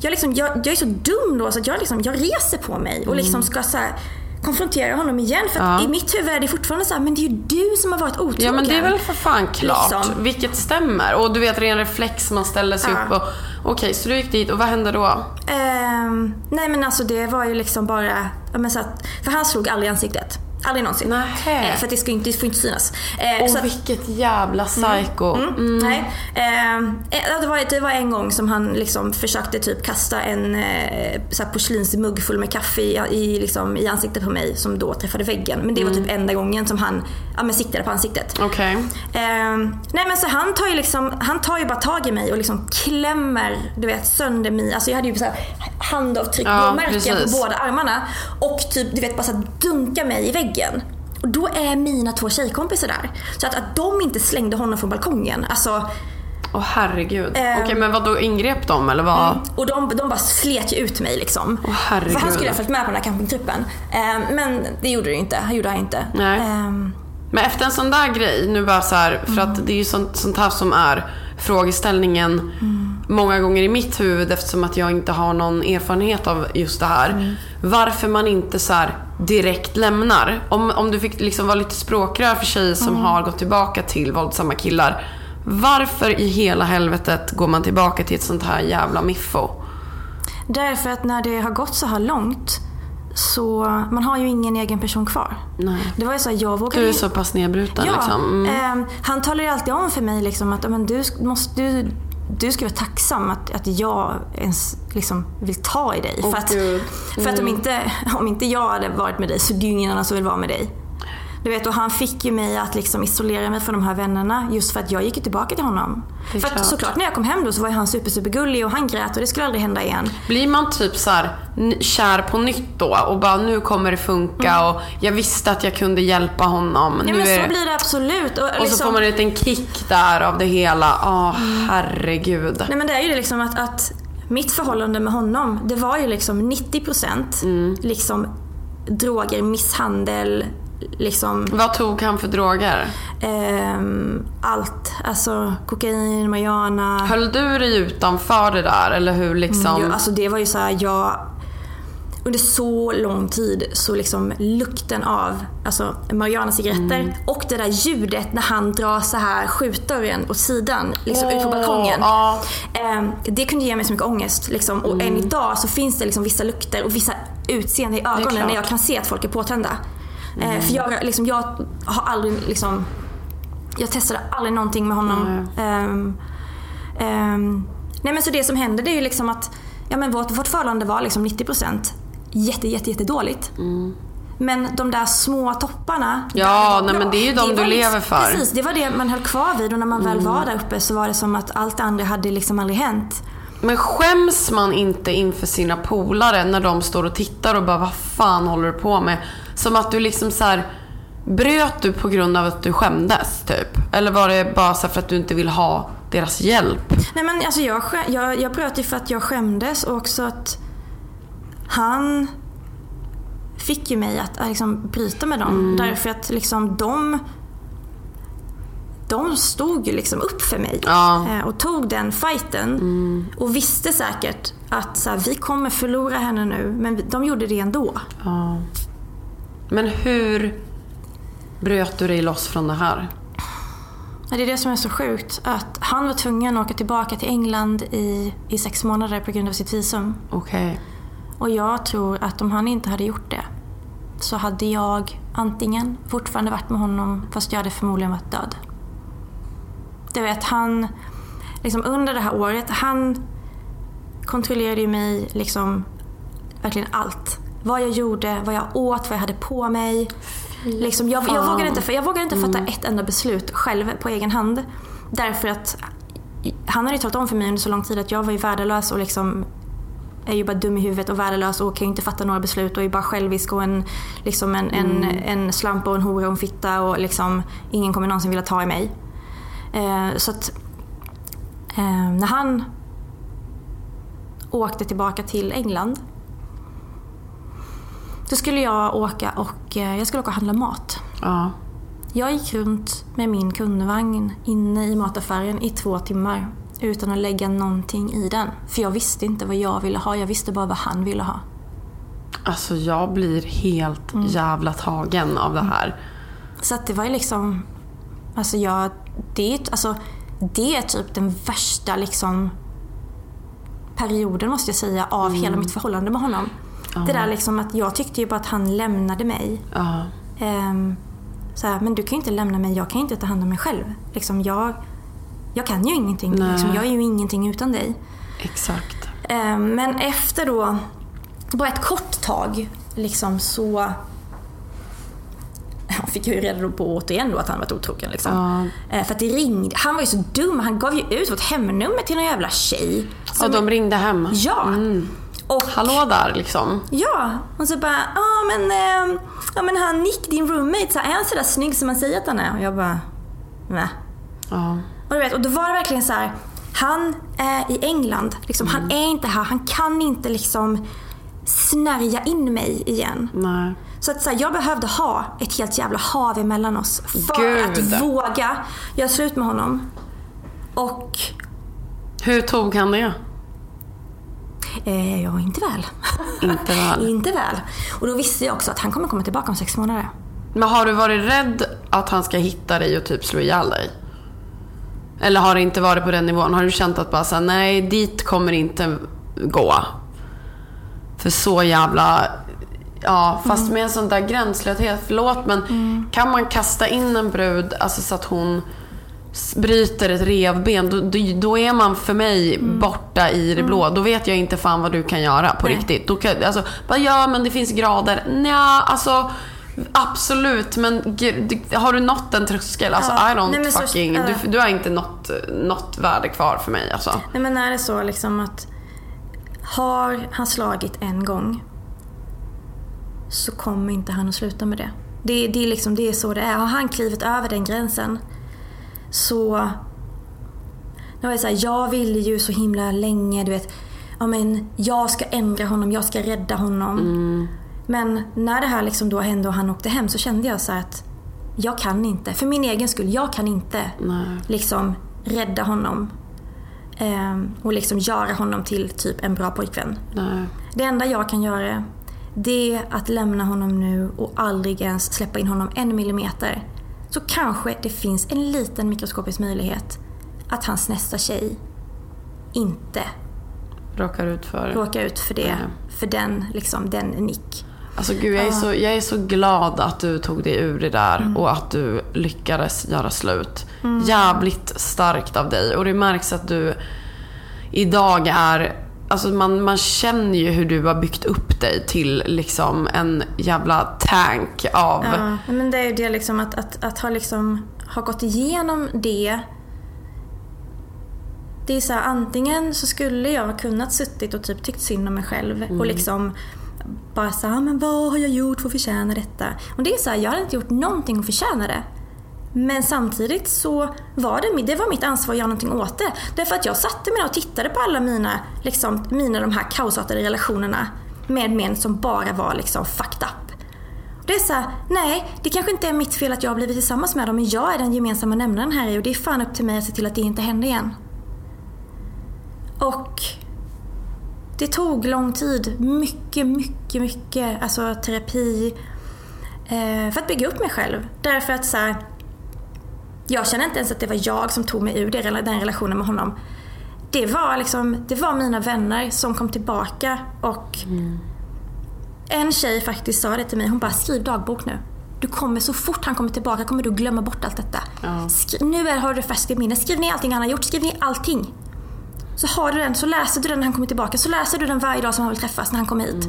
Speaker 1: jag, liksom, jag, jag är så dum då så att jag, liksom, jag reser på mig och liksom ska så här, konfrontera honom igen. För.
Speaker 2: Ja.
Speaker 1: i mitt huvud är det fortfarande så här, men det är ju du som har varit otrogen.
Speaker 2: Ja men det är väl för fan klart.
Speaker 1: Liksom.
Speaker 2: Vilket stämmer. Och du vet ren reflex, man ställer sig
Speaker 1: Ja.
Speaker 2: upp och... Okej, så du gick dit och vad hände då?
Speaker 1: Ehm, nej men alltså det var ju liksom bara, men så att, för han slog aldrig i ansiktet. Aldrig någonsin.
Speaker 2: Nähä.
Speaker 1: Eh, för att det, ska inte, det får inte synas. Eh,
Speaker 2: Och vilket jävla psycho.
Speaker 1: Mm, Nej. Eh, det, var, det var en gång som han liksom försökte typ kasta en eh, så porslinsmugg full med kaffe i, i, liksom, i ansiktet på mig som då träffade väggen. Men det var typ enda gången som han ja, men siktade på ansiktet.
Speaker 2: Okej.
Speaker 1: Eh, nej men så han tar ju liksom, han tar ju bara tag i mig och liksom klämmer du vet sönder mig. Alltså jag hade ju så här handavtryck,
Speaker 2: Ja,
Speaker 1: märken
Speaker 2: precis.
Speaker 1: på båda armarna. Och typ du vet bara så här dunka mig i väggen. Och då är mina två tjejkompisar där. Så att, att de inte slängde honom från balkongen. Alltså,
Speaker 2: Åh herregud.
Speaker 1: Ehm.
Speaker 2: Okej men vad då ingrep de eller vad?
Speaker 1: och de, de bara slet ju ut mig liksom.
Speaker 2: Åh, herregud.
Speaker 1: För han skulle ha följt med på den här campingtruppen. Eh, men det gjorde det inte. Han gjorde han inte.
Speaker 2: Nej.
Speaker 1: Ehm,
Speaker 2: Men efter en sån där grej, nu bara så här, för att det är ju sånt, sånt här som är frågeställningen många gånger i mitt huvud eftersom att jag inte har någon erfarenhet av just det här. Varför man inte så här direkt lämnar. Om, om du fick liksom vara lite språkrör för tjejer som
Speaker 1: Mm.
Speaker 2: har gått tillbaka till våldsamma killar. Varför i hela helvetet går man tillbaka till ett sånt här jävla miffo?
Speaker 1: Därför att när det har gått så här långt så man har ju ingen egen person kvar.
Speaker 2: Nej.
Speaker 1: Det var ju så här, jag vågade
Speaker 2: Du är så pass nedbruten
Speaker 1: Ja,
Speaker 2: liksom. Mm.
Speaker 1: ehm, han talar ju alltid om för mig liksom att men, du, måste, du, du ska vara tacksam att, att jag ens liksom, vill ta i dig.
Speaker 2: Åh,
Speaker 1: för att,
Speaker 2: Gud.
Speaker 1: för att om, inte, om inte jag hade varit med dig så är det ju ingen annan som vill vara med dig. Du vet, och han fick ju mig att liksom isolera mig från de här vännerna just för att jag gick ju tillbaka till honom.
Speaker 2: Det
Speaker 1: För att
Speaker 2: klart.
Speaker 1: såklart när jag kom hem då så var ju han super, supergullig och han grät och det skulle aldrig hända igen.
Speaker 2: Blir man typ så här kär på nytt då och bara nu kommer det funka och jag visste att jag kunde hjälpa honom.
Speaker 1: Mm. Ja men så blir det absolut. Och,
Speaker 2: Och så
Speaker 1: liksom-
Speaker 2: får man en liten kick där av det hela. Åh herregud.
Speaker 1: Nej men det är ju det liksom att, att mitt förhållande med honom, det var ju liksom 90%
Speaker 2: Mm.
Speaker 1: liksom droger, misshandel, liksom
Speaker 2: Vad tog han för droger?
Speaker 1: ehm, allt. Alltså kokain, marijuana.
Speaker 2: Höll du dig utanför det där eller hur liksom?
Speaker 1: Ja, alltså det var ju så här, jag under så lång tid så liksom lukten av alltså marijuana-cigaretter
Speaker 2: Mm.
Speaker 1: och det där ljudet när han drar så här skjutdörren åt sidan, liksom ut på balkongen.
Speaker 2: ja.
Speaker 1: Ehm, det kunde ge mig så mycket ångest. Liksom. Och än idag så finns det liksom vissa lukter och vissa utseende i ögonen när jag kan se att folk är påtända. Eh, för jag, liksom, jag har aldrig liksom, jag testade aldrig någonting med honom. Ehm, ehm, nej men så det som hände det är ju liksom att ja, men vårt, vårt förhållande var liksom 90% jätte, jätte, jätte dåligt. Men de där små topparna.
Speaker 2: Ja, nej, men det är ju de du
Speaker 1: liksom-
Speaker 2: lever för. Mm.
Speaker 1: Precis, det var det man höll kvar vid och när man väl var där uppe så var det som att allt det andra hade liksom aldrig hänt.
Speaker 2: Men skäms man inte inför sina polare när de står och tittar och bara vad fan håller du på med? Som att du liksom så här bröt du på grund av att du skämdes typ? Eller var det bara så för att du inte vill ha deras hjälp?
Speaker 1: Nej men alltså jag, jag, jag bröt ju för att jag skämdes och också att han fick ju mig att, liksom bryta med dem. Därför att liksom de de stod ju liksom upp för mig
Speaker 2: Ja.
Speaker 1: eh, och tog den fighten. Och visste säkert att så här, vi kommer förlora henne nu, men de gjorde det ändå.
Speaker 2: Ja. Men hur bröt du dig loss från det här?
Speaker 1: Det är det som är så sjukt. Att han var tvungen att åka tillbaka till England i, i sex månader på grund av sitt visum.
Speaker 2: Okej.
Speaker 1: Och jag tror att om han inte hade gjort det så hade jag antingen fortfarande varit med honom fast jag hade förmodligen varit död. Du vet, han... Liksom under det här året, han kontrollerade ju mig liksom verkligen allt. Vad jag gjorde, vad jag åt, vad jag hade på mig. Liksom, jag, jag vågade inte, jag vågade inte fatta ett enda beslut själv på egen hand. Därför att han hade ju talat om för mig under så lång tid att jag var ju värdelös och liksom är ju bara dum i huvudet och värdelös och kan ju inte fatta några beslut och är bara självisk och en, liksom en, en, en slampa och en hora och en fitta och liksom ingen kommer någonsin vilja ta i mig. Eh, så att eh, när han åkte tillbaka till England då skulle jag åka och eh, jag skulle åka och handla mat.
Speaker 2: Ja.
Speaker 1: Jag gick runt med min kundvagn inne i mataffären i två timmar utan att lägga någonting i den. För jag visste inte vad jag ville ha, jag visste bara vad han ville ha.
Speaker 2: Alltså jag blir helt
Speaker 1: Mm.
Speaker 2: jävla tagen av det här.
Speaker 1: Så att det var ju liksom... Alltså jag... Det är, alltså, det är typ den värsta liksom perioden måste jag säga av hela mitt förhållande med honom. Det där liksom att jag tyckte ju bara att han lämnade mig.
Speaker 2: Ja.
Speaker 1: Ehm, så här, men du kan ju inte lämna mig, jag kan ju inte ta hand om mig själv. Liksom jag, jag kan ju ingenting. Liksom, jag är ju ingenting utan dig.
Speaker 2: Exakt.
Speaker 1: Ehm, men efter då, bara ett kort tag, liksom så jag fick jag ju reda på återigen då att han varit otrogen. Liksom.
Speaker 2: Ja.
Speaker 1: Eh, För att det ringde. Han var ju så dum. Han gav ju ut vårt hemnummer till någon jävla tjej. Som-
Speaker 2: de ringde hem.
Speaker 1: Ja. Och,
Speaker 2: Hallå där liksom.
Speaker 1: Ja, och så bara, ja men, eh, ja men han Nick, din roommate, så här, är han sådär snygg som man säger att han är? Och jag bara, nej.
Speaker 2: Ja.
Speaker 1: Och du vet, och då var det verkligen så här. Han är i England, liksom, han är inte här, han kan inte liksom snärja in mig igen.
Speaker 2: Nej.
Speaker 1: Så att så här, jag behövde ha ett helt jävla hav emellan oss för
Speaker 2: Gud.
Speaker 1: att våga göra slut med honom. Och
Speaker 2: Hur tog han det?
Speaker 1: Eh, ja, inte väl.
Speaker 2: Inte väl.
Speaker 1: inte väl. Och då visste jag också att han kommer komma tillbaka om sex månader.
Speaker 2: Men har du varit rädd att han ska hitta dig och typ slå ihjäl dig? Eller har det inte varit på den nivån? Har du känt att bara så nej dit kommer inte gå? För så jävla... Ja, fast
Speaker 1: Mm.
Speaker 2: med en sån där gränslöshet, förlåt men kan man kasta in en brud alltså så att hon bryter ett revben, då, då, är man för mig borta i det blå. Då vet jag inte fan vad du kan göra på
Speaker 1: Nej.
Speaker 2: riktigt. Då kan, alltså, bara, ja men det finns grader. Nja, alltså absolut men har du nått en tröskel? Alltså
Speaker 1: Ja,
Speaker 2: I don't
Speaker 1: nej, men så-
Speaker 2: fucking...
Speaker 1: ja.
Speaker 2: du, du har inte nått, nått värde kvar för mig alltså.
Speaker 1: Nej men är det så liksom att har han slagit en gång så kommer inte han att sluta med det. Det, det, är, liksom, det är så det är. Har han klivit över den gränsen så... Nu var jag, så här, jag ville ju så himla länge, du vet. Ja, men jag ska ändra honom, jag ska rädda honom. Men när det här liksom då hände och han åkte hem så kände jag så här att jag kan inte, för min egen skull, jag kan inte liksom rädda honom. Ehm, och liksom göra honom till typ en bra pojkvän.
Speaker 2: Nej.
Speaker 1: Det enda jag kan göra det är att lämna honom nu och aldrig ens släppa in honom en millimeter. Så kanske det finns en liten mikroskopisk möjlighet att hans nästa tjej inte
Speaker 2: Råkar ut för...
Speaker 1: råkar ut för det.
Speaker 2: Nej.
Speaker 1: För den, liksom, den nick.
Speaker 2: Alltså gud, jag är, så, jag är så glad att du tog dig ur det där
Speaker 1: Mm.
Speaker 2: och att du lyckades göra slut. Jävligt starkt av dig. Och det märks att du idag är... Alltså man, man känner ju hur du har byggt upp dig till liksom en jävla tank av...
Speaker 1: Ja, men det är ju det liksom att, att, att ha, liksom, ha gått igenom det. Det är så här, antingen så skulle jag ha kunnat suttit och typ tyckt synd om mig själv och liksom bara så här, men vad har jag gjort för att förtjäna detta? Och det är så här, jag hade inte gjort någonting att förtjäna det. Men samtidigt så var det, det var mitt ansvar att göra någonting åt det. Därför att jag satte mig och tittade på alla mina, liksom, mina de här kaosartade relationerna med män som bara var liksom fucked up. Det är så här, nej, det kanske inte är mitt fel att jag har blivit tillsammans med dem, men jag är den gemensamma nämnaren här i och det är fan upp till mig att se till att det inte händer igen. Och det tog lång tid, mycket, mycket, mycket, alltså terapi, eh, för att bygga upp mig själv. Därför att så här, jag känner inte ens att det var jag som tog mig ur det, den relationen med honom. Det var liksom, det var mina vänner som kom tillbaka och en tjej faktiskt sa det till mig, hon bara skriv dagbok nu. Du kommer så fort han kommer tillbaka kommer du glömma bort allt detta. Skri- nu är, har du färskt i minne, skriv ner allting han har gjort, skriv ner allting. Så har du den, så läser du den när han kommer tillbaka, så läser du den varje dag som han vill träffas när han kommer hit.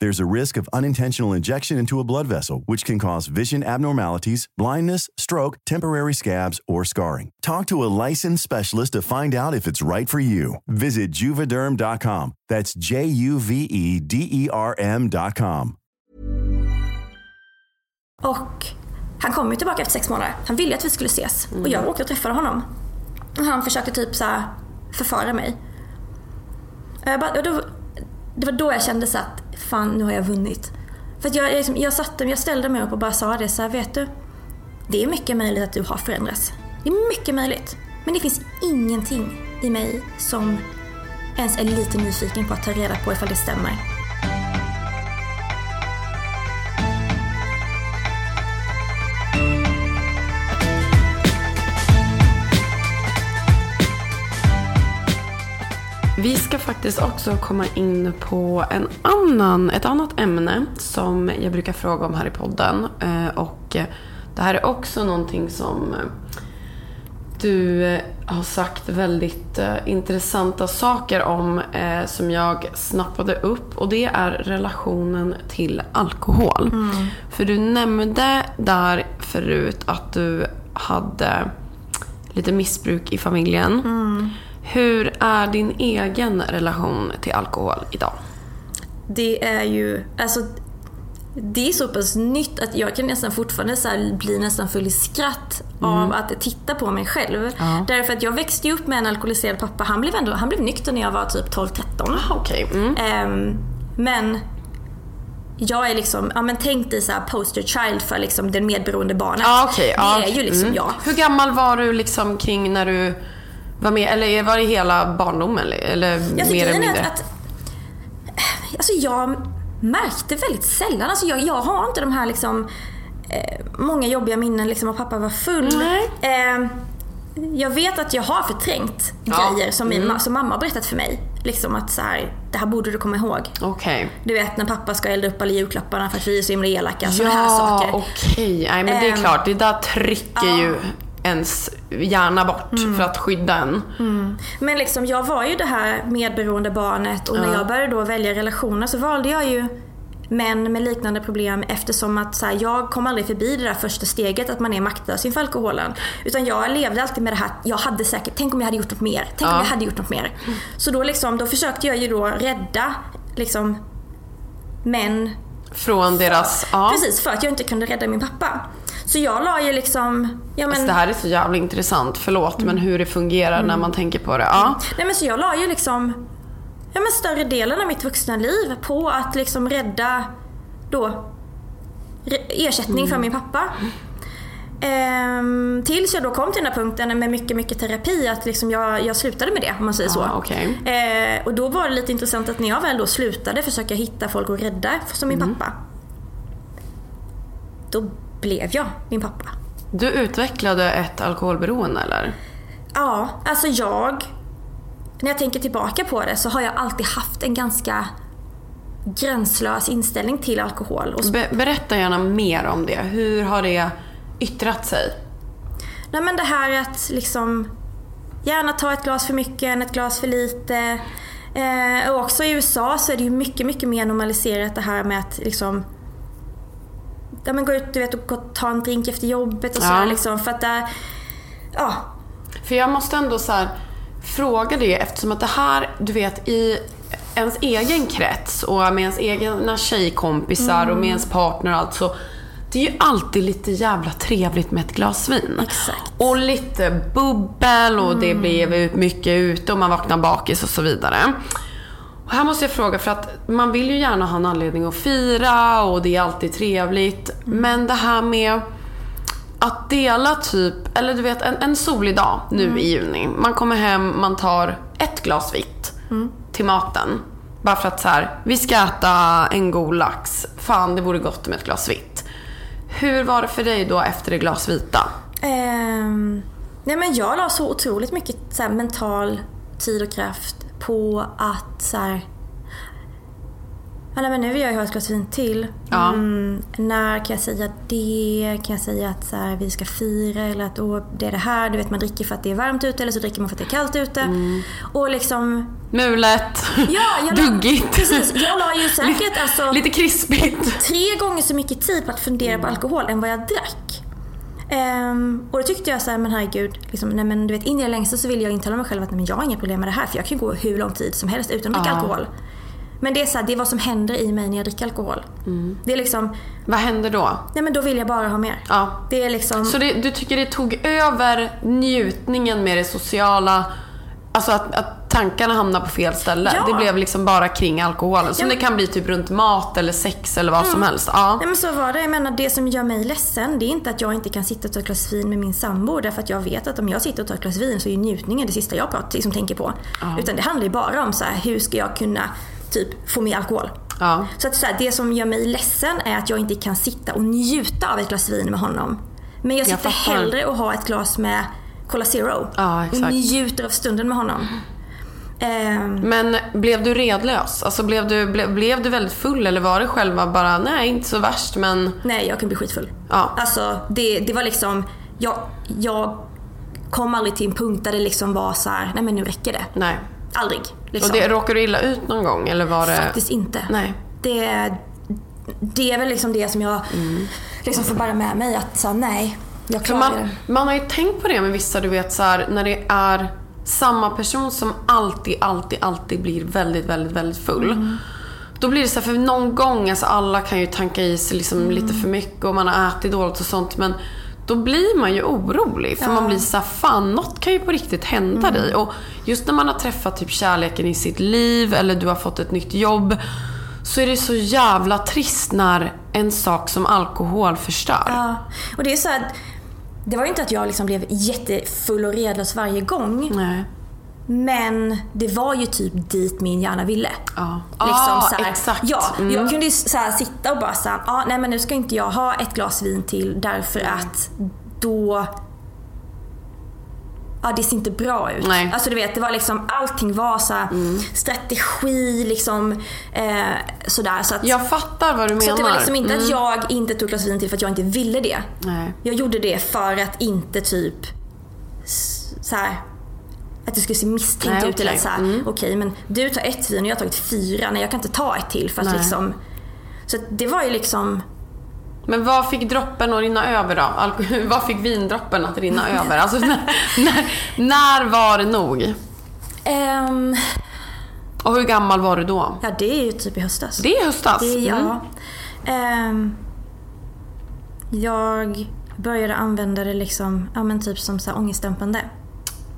Speaker 3: There's a risk of unintentional injection into a blood vessel, which can cause vision abnormalities, blindness, stroke, temporary scabs, or scarring. Talk to a licensed specialist to find out if it's right for you. Visit juvederm.com. That's J U V E D E R M.com.
Speaker 1: Och han kom ju tillbaka efter sex månader. Han ville att vi skulle ses. Och jag åkte och träffade honom. Och han försökte typ så här förföra mig. Och jag bara, och då, det var då jag kände så att fan nu har jag vunnit. För att jag, jag, liksom, jag, satte, jag ställde mig upp och bara sa det så här, vet du? Det är mycket möjligt att du har förändrats. Det är mycket möjligt. Men det finns ingenting i mig som ens är lite nyfiken på att ta reda på ifall det stämmer.
Speaker 2: Vi ska faktiskt också komma in på en annan, ett annat ämne som jag brukar fråga om här i podden. Eh, Och det här är också någonting som du har sagt väldigt eh, intressanta saker om eh, som jag snappade upp och det är relationen till alkohol. För du nämnde där förut att du hade lite missbruk i familjen. Hur är din egen relation till alkohol idag?
Speaker 1: Det är ju, alltså det är så pass nytt att jag kan nästan fortfarande så bli nästan full i skratt av att titta på mig själv. Därför att jag växte ju upp med en alkoholiserad pappa. Han blev, ändå, han blev nykter när jag var typ 12-13.
Speaker 2: Ah, Okej. Mm.
Speaker 1: Ehm, men jag är liksom, ja men tänk dig så här poster child för liksom den medberoende barnet.
Speaker 2: Ja, okej.
Speaker 1: det
Speaker 2: ja.
Speaker 1: är ju liksom
Speaker 2: Mm.
Speaker 1: jag.
Speaker 2: Hur gammal var du liksom kring när du var med? Eller var det hela barndomen? Eller, eller
Speaker 1: Alltså,
Speaker 2: mer eller mindre?
Speaker 1: att, att alltså jag märkte väldigt sällan, alltså jag, jag har inte de här liksom eh, många jobbiga minnen liksom att pappa var full.
Speaker 2: Nej.
Speaker 1: Eh, jag vet att jag har förträngt
Speaker 2: Ja.
Speaker 1: grejer som, min,
Speaker 2: Mm.
Speaker 1: som mamma har berättat för mig. Liksom att så här, det här borde du komma ihåg.
Speaker 2: Okej.
Speaker 1: Du vet när pappa ska elda upp alla julklapparna för att vi är så himla elaka.
Speaker 2: Ja, okej. Nej, men det är
Speaker 1: Ehm,
Speaker 2: klart. Det där trycker
Speaker 1: ja.
Speaker 2: ju ens hjärna bort
Speaker 1: Mm.
Speaker 2: för att skydda en.
Speaker 1: Men liksom, jag var ju det här medberoende barnet och när jag började då välja relationer så valde jag ju män med liknande problem eftersom att så här, jag kom aldrig förbi det där första steget att man är maktlös inför alkoholen. Utan jag levde alltid med det här, jag hade säkert, tänk om jag hade gjort något mer. Tänk om
Speaker 2: Ja.
Speaker 1: jag hade gjort något mer. Så då, liksom, då försökte jag ju då rädda liksom, män
Speaker 2: Från deras... Ja.
Speaker 1: Precis, för att jag inte kunde rädda min pappa. Så jag la ju liksom... Ja, men,
Speaker 2: Alltså, det här är så jävla intressant. Förlåt, men hur det fungerar när man tänker på det. Ja.
Speaker 1: Nej men så jag la ju liksom ja, men större delen av mitt vuxna liv på att liksom rädda då ersättning för min pappa. Ehm, tills jag då kom till den här punkten med mycket, mycket terapi att liksom jag, jag slutade med det om man säger så.
Speaker 2: Ja, okej.
Speaker 1: Ehm, och då var det lite intressant att när jag väl då slutade försöka hitta folk att rädda som min pappa. Då blev jag min pappa.
Speaker 2: Du utvecklade ett alkoholberoende eller?
Speaker 1: Ja, alltså jag... När jag tänker tillbaka på det så har jag alltid haft en ganska gränslös inställning till alkohol.
Speaker 2: Be- berätta gärna mer om det. Hur har det yttrat sig?
Speaker 1: Nej men det här att liksom gärna ta ett glas för mycket än ett glas för lite. Eh, och också i USA så är det ju mycket, mycket mer normaliserat det här med att liksom Ja men gå ut du vet, och ta en drink efter jobbet och
Speaker 2: Ja.
Speaker 1: sådär liksom. För att där, ja,
Speaker 2: För jag måste ändå så här, fråga det eftersom att det här, du vet, i ens egen krets och med ens egna tjejkompisar och med ens partner och allt så det är ju alltid lite jävla trevligt med ett glas vin.
Speaker 1: Exakt.
Speaker 2: Och lite bubbel och det blir mycket ute och man vaknar bakis och så vidare. Och här måste jag fråga för att man vill ju gärna ha en anledning att fira och det är alltid trevligt. Men det här med att dela typ, eller du vet en, en solig dag nu i juni. Man kommer hem, man tar ett glas vitt till maten. Bara för att så här, vi ska äta en god lax. Fan, det vore gott med ett glas vitt. Hur var det för dig då efter det glas vita?
Speaker 1: Ehm, nej men jag la så otroligt mycket så här, mental tid och kraft på att så här, men nu vill jag ju ha ett glas vin till.
Speaker 2: Ja.
Speaker 1: Mm, när kan jag säga det? Kan jag säga att så här, vi ska fira eller att åh, det är det här. Du vet man dricker för att det är varmt ute eller så dricker man för att det är kallt ute. Och liksom...
Speaker 2: Mulet,
Speaker 1: Ja,
Speaker 2: duggigt,
Speaker 1: Precis, jag la ju säkert alltså
Speaker 2: lite krispigt.
Speaker 1: tre gånger så mycket tid på att fundera på alkohol än vad jag drack. Ehm, och då tyckte jag så här, men herregud, liksom, nej, men du vet, in i det längsta så vill jag intala mig själv att nej, men jag har inga problem med det här för jag kan gå hur lång tid som helst utan att dricka
Speaker 2: Ja.
Speaker 1: alkohol. Men det är, så här, det är vad som händer i mig när jag dricker alkohol. Det är liksom,
Speaker 2: Vad hände då?
Speaker 1: nej men då vill jag bara ha mer.
Speaker 2: Ja.
Speaker 1: Det är liksom...
Speaker 2: Så det, du tycker det tog över njutningen med det sociala, alltså att, att tankarna hamnar på fel ställe.
Speaker 1: Ja.
Speaker 2: Det blev liksom bara kring alkoholen. Som
Speaker 1: Ja, men-
Speaker 2: det kan bli typ runt mat eller sex eller vad som helst. Ja.
Speaker 1: Nej men så var det. Jag menar det som gör mig ledsen det är inte att jag inte kan sitta och ta ett glas vin med min sambo. Därför att jag vet att om jag sitter och tar ett glas vin så är njutningen det sista jag pratar, liksom, tänker på. Utan det handlar ju bara om så här, hur ska jag kunna typ få mer alkohol.
Speaker 2: Ja.
Speaker 1: Så att så här, det som gör mig ledsen är att jag inte kan sitta och njuta av ett glas vin med honom. Men jag
Speaker 2: Jag
Speaker 1: sitter
Speaker 2: fattar.
Speaker 1: hellre och har ett glas med Cola Zero.
Speaker 2: Ja,
Speaker 1: och
Speaker 2: exakt.
Speaker 1: njuter av stunden med honom. Ehm,
Speaker 2: Men blev du redlös? Alltså blev du, ble, blev du väldigt full eller var det själva bara, nej inte så värst men...
Speaker 1: nej, jag kan bli skitfull.
Speaker 2: Ja.
Speaker 1: Alltså, det, det var liksom... Jag, jag kom aldrig till en punkt där det liksom var så här, nej men nu räcker det.
Speaker 2: Nej.
Speaker 1: Aldrig. Liksom.
Speaker 2: Och det, råkade du illa ut någon gång eller var det...
Speaker 1: Faktiskt inte.
Speaker 2: Nej.
Speaker 1: Det, det är väl liksom det som jag liksom får bära med mig. Att så nej, jag klarar
Speaker 2: man,
Speaker 1: det.
Speaker 2: man har ju tänkt på det med vissa, du vet så här, när det är samma person som alltid, alltid, alltid blir väldigt, väldigt, väldigt full.
Speaker 1: Mm.
Speaker 2: Då blir det så här, för någon gång, alltså alla kan ju tanka i sig liksom
Speaker 1: Mm.
Speaker 2: lite för mycket och man har ätit dåligt och sånt. Men då blir man ju orolig. För man blir så här, fan något kan ju på riktigt hända
Speaker 1: Mm.
Speaker 2: dig. Och just när man har träffat typ kärleken i sitt liv eller du har fått ett nytt jobb. Så är det så jävla trist när en sak som alkohol förstör.
Speaker 1: Ja. Och det är så här, det var ju inte att jag liksom blev jättefull och redlös varje gång.
Speaker 2: Nej.
Speaker 1: Men det var ju typ dit min hjärna ville.
Speaker 2: Ja.
Speaker 1: Liksom
Speaker 2: Ah, exakt.
Speaker 1: Ja,
Speaker 2: Mm.
Speaker 1: jag kunde ju så här sitta och bara säga, ah, nej men nu ska inte jag ha ett glas vin till därför att då Ja, det ser inte bra ut.
Speaker 2: Nej.
Speaker 1: Alltså du vet, det var liksom, allting var så här, strategi liksom eh, sådär. Så att,
Speaker 2: Jag fattar vad du menar.
Speaker 1: så det var liksom inte
Speaker 2: Mm.
Speaker 1: att jag inte tog glas vin till för att jag inte ville det.
Speaker 2: Nej.
Speaker 1: Jag gjorde det för att inte typ så här, att det skulle se misstänkt
Speaker 2: Nej,
Speaker 1: ut. Eller
Speaker 2: okej.
Speaker 1: att så här,
Speaker 2: Mm.
Speaker 1: okej men du tar ett vin och jag har tagit fyra. Nej jag kan inte ta ett till för att liksom. Så det var ju liksom.
Speaker 2: Men vad fick droppen att rinna över då? Alko- vad fick vindroppen att rinna över? Alltså, när, när, när var det nog?
Speaker 1: ehm,
Speaker 2: Och hur gammal var du då?
Speaker 1: ja det är ju typ i höstas.
Speaker 2: Det är i höstas?
Speaker 1: Det är,
Speaker 2: Mm.
Speaker 1: ja. Ehm, jag började använda det liksom, ja men typ som så här ångestdämpande.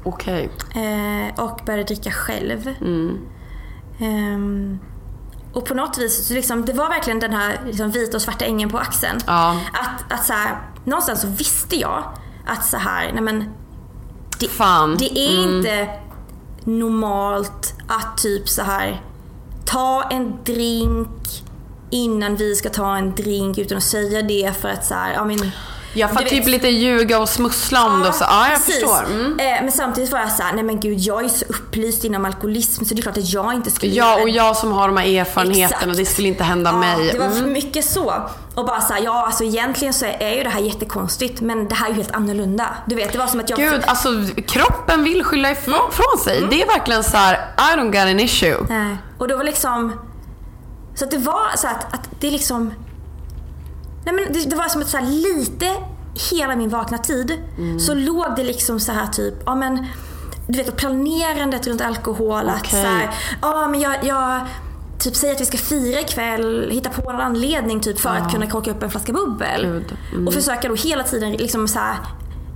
Speaker 2: Okej.
Speaker 1: Eh, och började dricka själv.
Speaker 2: Mm.
Speaker 1: Ehm, och på något vis, så liksom, det var verkligen den här liksom, vita och svarta ängen på axeln.
Speaker 2: Ja.
Speaker 1: Att, att så här, någonstans så visste jag att så här, nej men det,
Speaker 2: Fan.
Speaker 1: det är
Speaker 2: Mm.
Speaker 1: inte normalt att typ så här ta en drink innan vi ska ta en drink utan att säga det för att så här, ja men
Speaker 2: Ja, för
Speaker 1: du
Speaker 2: att typ lite ljuga och smussla om det och så. Ja, jag
Speaker 1: precis.
Speaker 2: förstår. Mm.
Speaker 1: Eh, men samtidigt var jag såhär, nej men gud jag är så upplyst inom alkoholism så det är klart att jag inte skulle
Speaker 2: Ja, och jag som har de här erfarenheterna,
Speaker 1: Exakt.
Speaker 2: det skulle inte hända mig.
Speaker 1: Det var
Speaker 2: Mm.
Speaker 1: mycket så. Och bara såhär, ja alltså egentligen så är ju det här jättekonstigt men det här är ju helt annorlunda. Du vet, det var som att jag...
Speaker 2: Gud, alltså kroppen vill skylla ifrån från sig.
Speaker 1: Mm.
Speaker 2: Det är verkligen så här: I don't got an issue.
Speaker 1: Nej. Och då var liksom... Så att det var så att, att det liksom... Nej men det, det var som att så här, lite hela min vakna tid så låg det liksom så här typ, ja men du vet planerandet runt alkohol. Att
Speaker 2: Okej.
Speaker 1: så här, ja men jag, jag typ säger att vi ska fira ikväll, hitta på en anledning typ för att kunna korka upp en flaska bubbel.
Speaker 2: Mm.
Speaker 1: Och försöka då hela tiden liksom så här,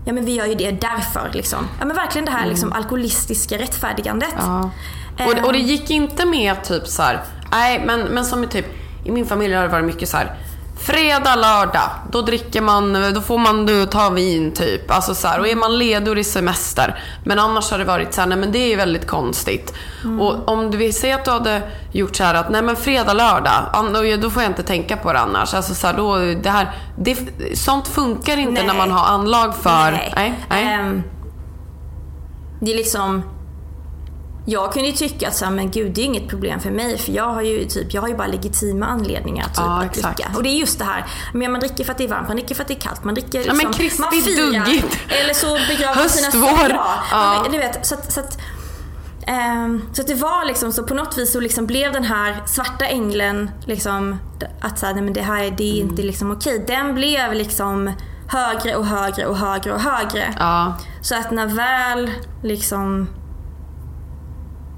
Speaker 1: ja men vi gör ju det därför liksom. Ja men verkligen det här liksom alkoholistiska rättfärdigandet.
Speaker 2: Mm. Ja. Och, och det gick inte med typ så här, nej men, men som i typ, i min familj har det varit mycket så här. Fredag, lördag, då dricker man, då får man då ta vin typ. Alltså så här, och är man ledig är semester. Men annars har det varit så här, nej men det är ju väldigt konstigt. Och om du vill säga att du hade gjort så här att, nej men fredag, lördag, då- får jag inte tänka på det annars. Alltså så här, då, det här, det, sånt funkar inte
Speaker 1: Nej.
Speaker 2: när man har anlag för...
Speaker 1: Nej.
Speaker 2: nej, nej.
Speaker 1: Ehm, det är liksom... Jag kunde ju tycka att så här, men gud det är inget problem för mig för jag har ju, typ, jag har ju bara legitima anledningar typ,
Speaker 2: Ja,
Speaker 1: att
Speaker 2: exakt.
Speaker 1: dricka. Och det är just det här, men man dricker för att det är varmt, man dricker för att det är kallt, man dricker
Speaker 2: Ja, men
Speaker 1: liksom, man firar,
Speaker 2: duggigt.
Speaker 1: Eller så begraver man sina
Speaker 2: Höstvår.
Speaker 1: Ja, du vet, så att, så att ehm, så det var liksom så på något vis så liksom blev den här svarta ängeln liksom att så här, nej men det här det är inte liksom okej. Den blev liksom högre och högre och högre och högre.
Speaker 2: Ja.
Speaker 1: Så att när väl liksom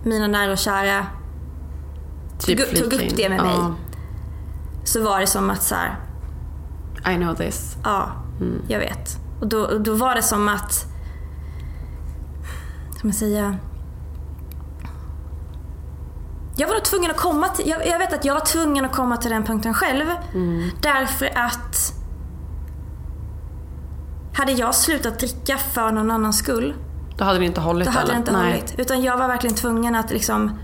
Speaker 1: mina nära och kära
Speaker 2: Typ
Speaker 1: tog, tog upp det med mig så var det som att så här,
Speaker 2: I know this.
Speaker 1: ja, jag vet. Och då, och då var det som att, ska man säga, jag var nog tvungen att komma till, jag, jag vet att jag var tvungen att komma till den punkten själv. Därför att hade jag slutat dricka för någon annans skull,
Speaker 2: Då hade det inte hållit
Speaker 1: då hade det inte
Speaker 2: Nej.
Speaker 1: hållit. Utan jag var verkligen tvungen att liksom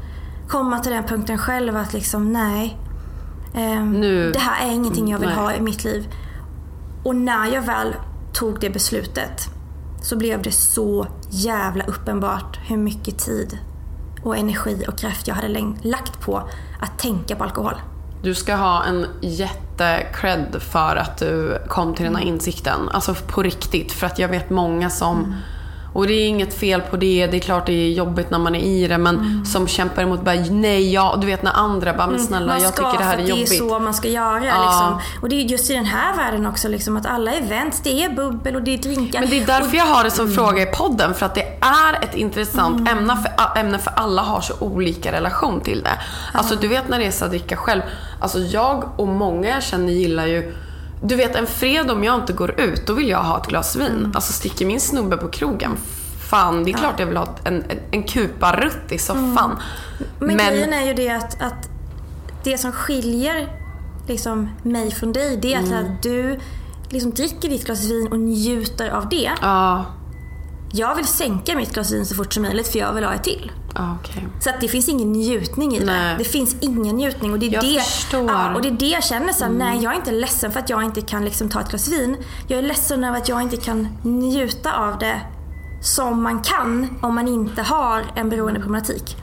Speaker 1: komma till den punkten själv att liksom nej. ehm,
Speaker 2: Nu-
Speaker 1: Det här är ingenting jag vill
Speaker 2: Nej.
Speaker 1: ha i mitt liv. Och när jag väl tog det beslutet så blev det så jävla uppenbart hur mycket tid och energi och kraft jag hade lagt på att tänka på alkohol.
Speaker 2: Du ska ha en jätte-cred för att du kom till den
Speaker 1: Mm.
Speaker 2: här insikten. Alltså på riktigt. För att jag vet många som, och det är inget fel på det, det är klart det är jobbigt när man är i det, men
Speaker 1: Mm.
Speaker 2: som kämpar emot bara nej, ja, du vet när andra bara, men snälla
Speaker 1: man
Speaker 2: jag tycker det här är jobbigt.
Speaker 1: Det är så man ska göra.
Speaker 2: Ja.
Speaker 1: Liksom. Och det är just i den här världen också, liksom, att alla events, det är bubbel och det är drinkar.
Speaker 2: Men det är därför
Speaker 1: och,
Speaker 2: jag har det som fråga i podden. För att det är ett intressant
Speaker 1: Mm.
Speaker 2: ämne, för, ämne för alla har så olika relation till det. Alltså du vet när det är så att dricka själv. Alltså jag och många jag känner gillar ju du vet en fredag om jag inte går ut, då vill jag ha ett glas vin.
Speaker 1: Mm.
Speaker 2: Alltså sticker min snubbe på krogen, fan det är klart jag vill ha en, en, en kuparutt i soffan.
Speaker 1: Men, grejen är ju det att, att det som skiljer liksom, mig från dig, det är att,
Speaker 2: Mm.
Speaker 1: att du liksom dricker ditt glas vin och njuter av det.
Speaker 2: Ja,
Speaker 1: Jag vill sänka mitt glas vin så fort som möjligt för jag vill ha ett till.
Speaker 2: okej.
Speaker 1: Så att det finns ingen njutning i det.
Speaker 2: Nej.
Speaker 1: Det finns ingen njutning. Och det är
Speaker 2: Jag
Speaker 1: det.
Speaker 2: Mm.
Speaker 1: Ja, och det är det jag känner så här, nej jag är inte ledsen för att jag inte kan liksom ta ett glas vin. Jag är ledsen över att jag inte kan njuta av det som man kan om man inte har en beroendeproblematik.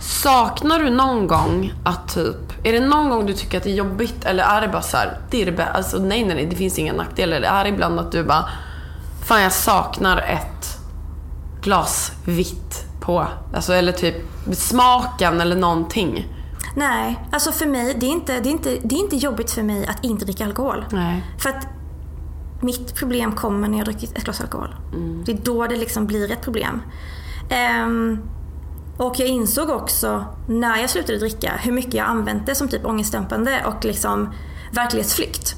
Speaker 2: Saknar du någon gång att typ, är det någon gång du tycker att det är jobbigt eller är det bara så här, det är det bä- alltså nej nej nej det finns inga nackdelar. Eller är det ibland att du bara, fan jag saknar ett glas vitt på, alltså eller typ smaken eller någonting.
Speaker 1: Nej, alltså för mig, det är, inte, det, är inte, det är inte jobbigt för mig att inte dricka alkohol.
Speaker 2: Nej.
Speaker 1: För att mitt problem kommer när jag dricker ett glas alkohol.
Speaker 2: Mm.
Speaker 1: Det är då det liksom blir ett problem. Ehm, och jag insåg också när jag slutade dricka hur mycket jag använt det som typ ångestdämpande och liksom verklighetsflykt.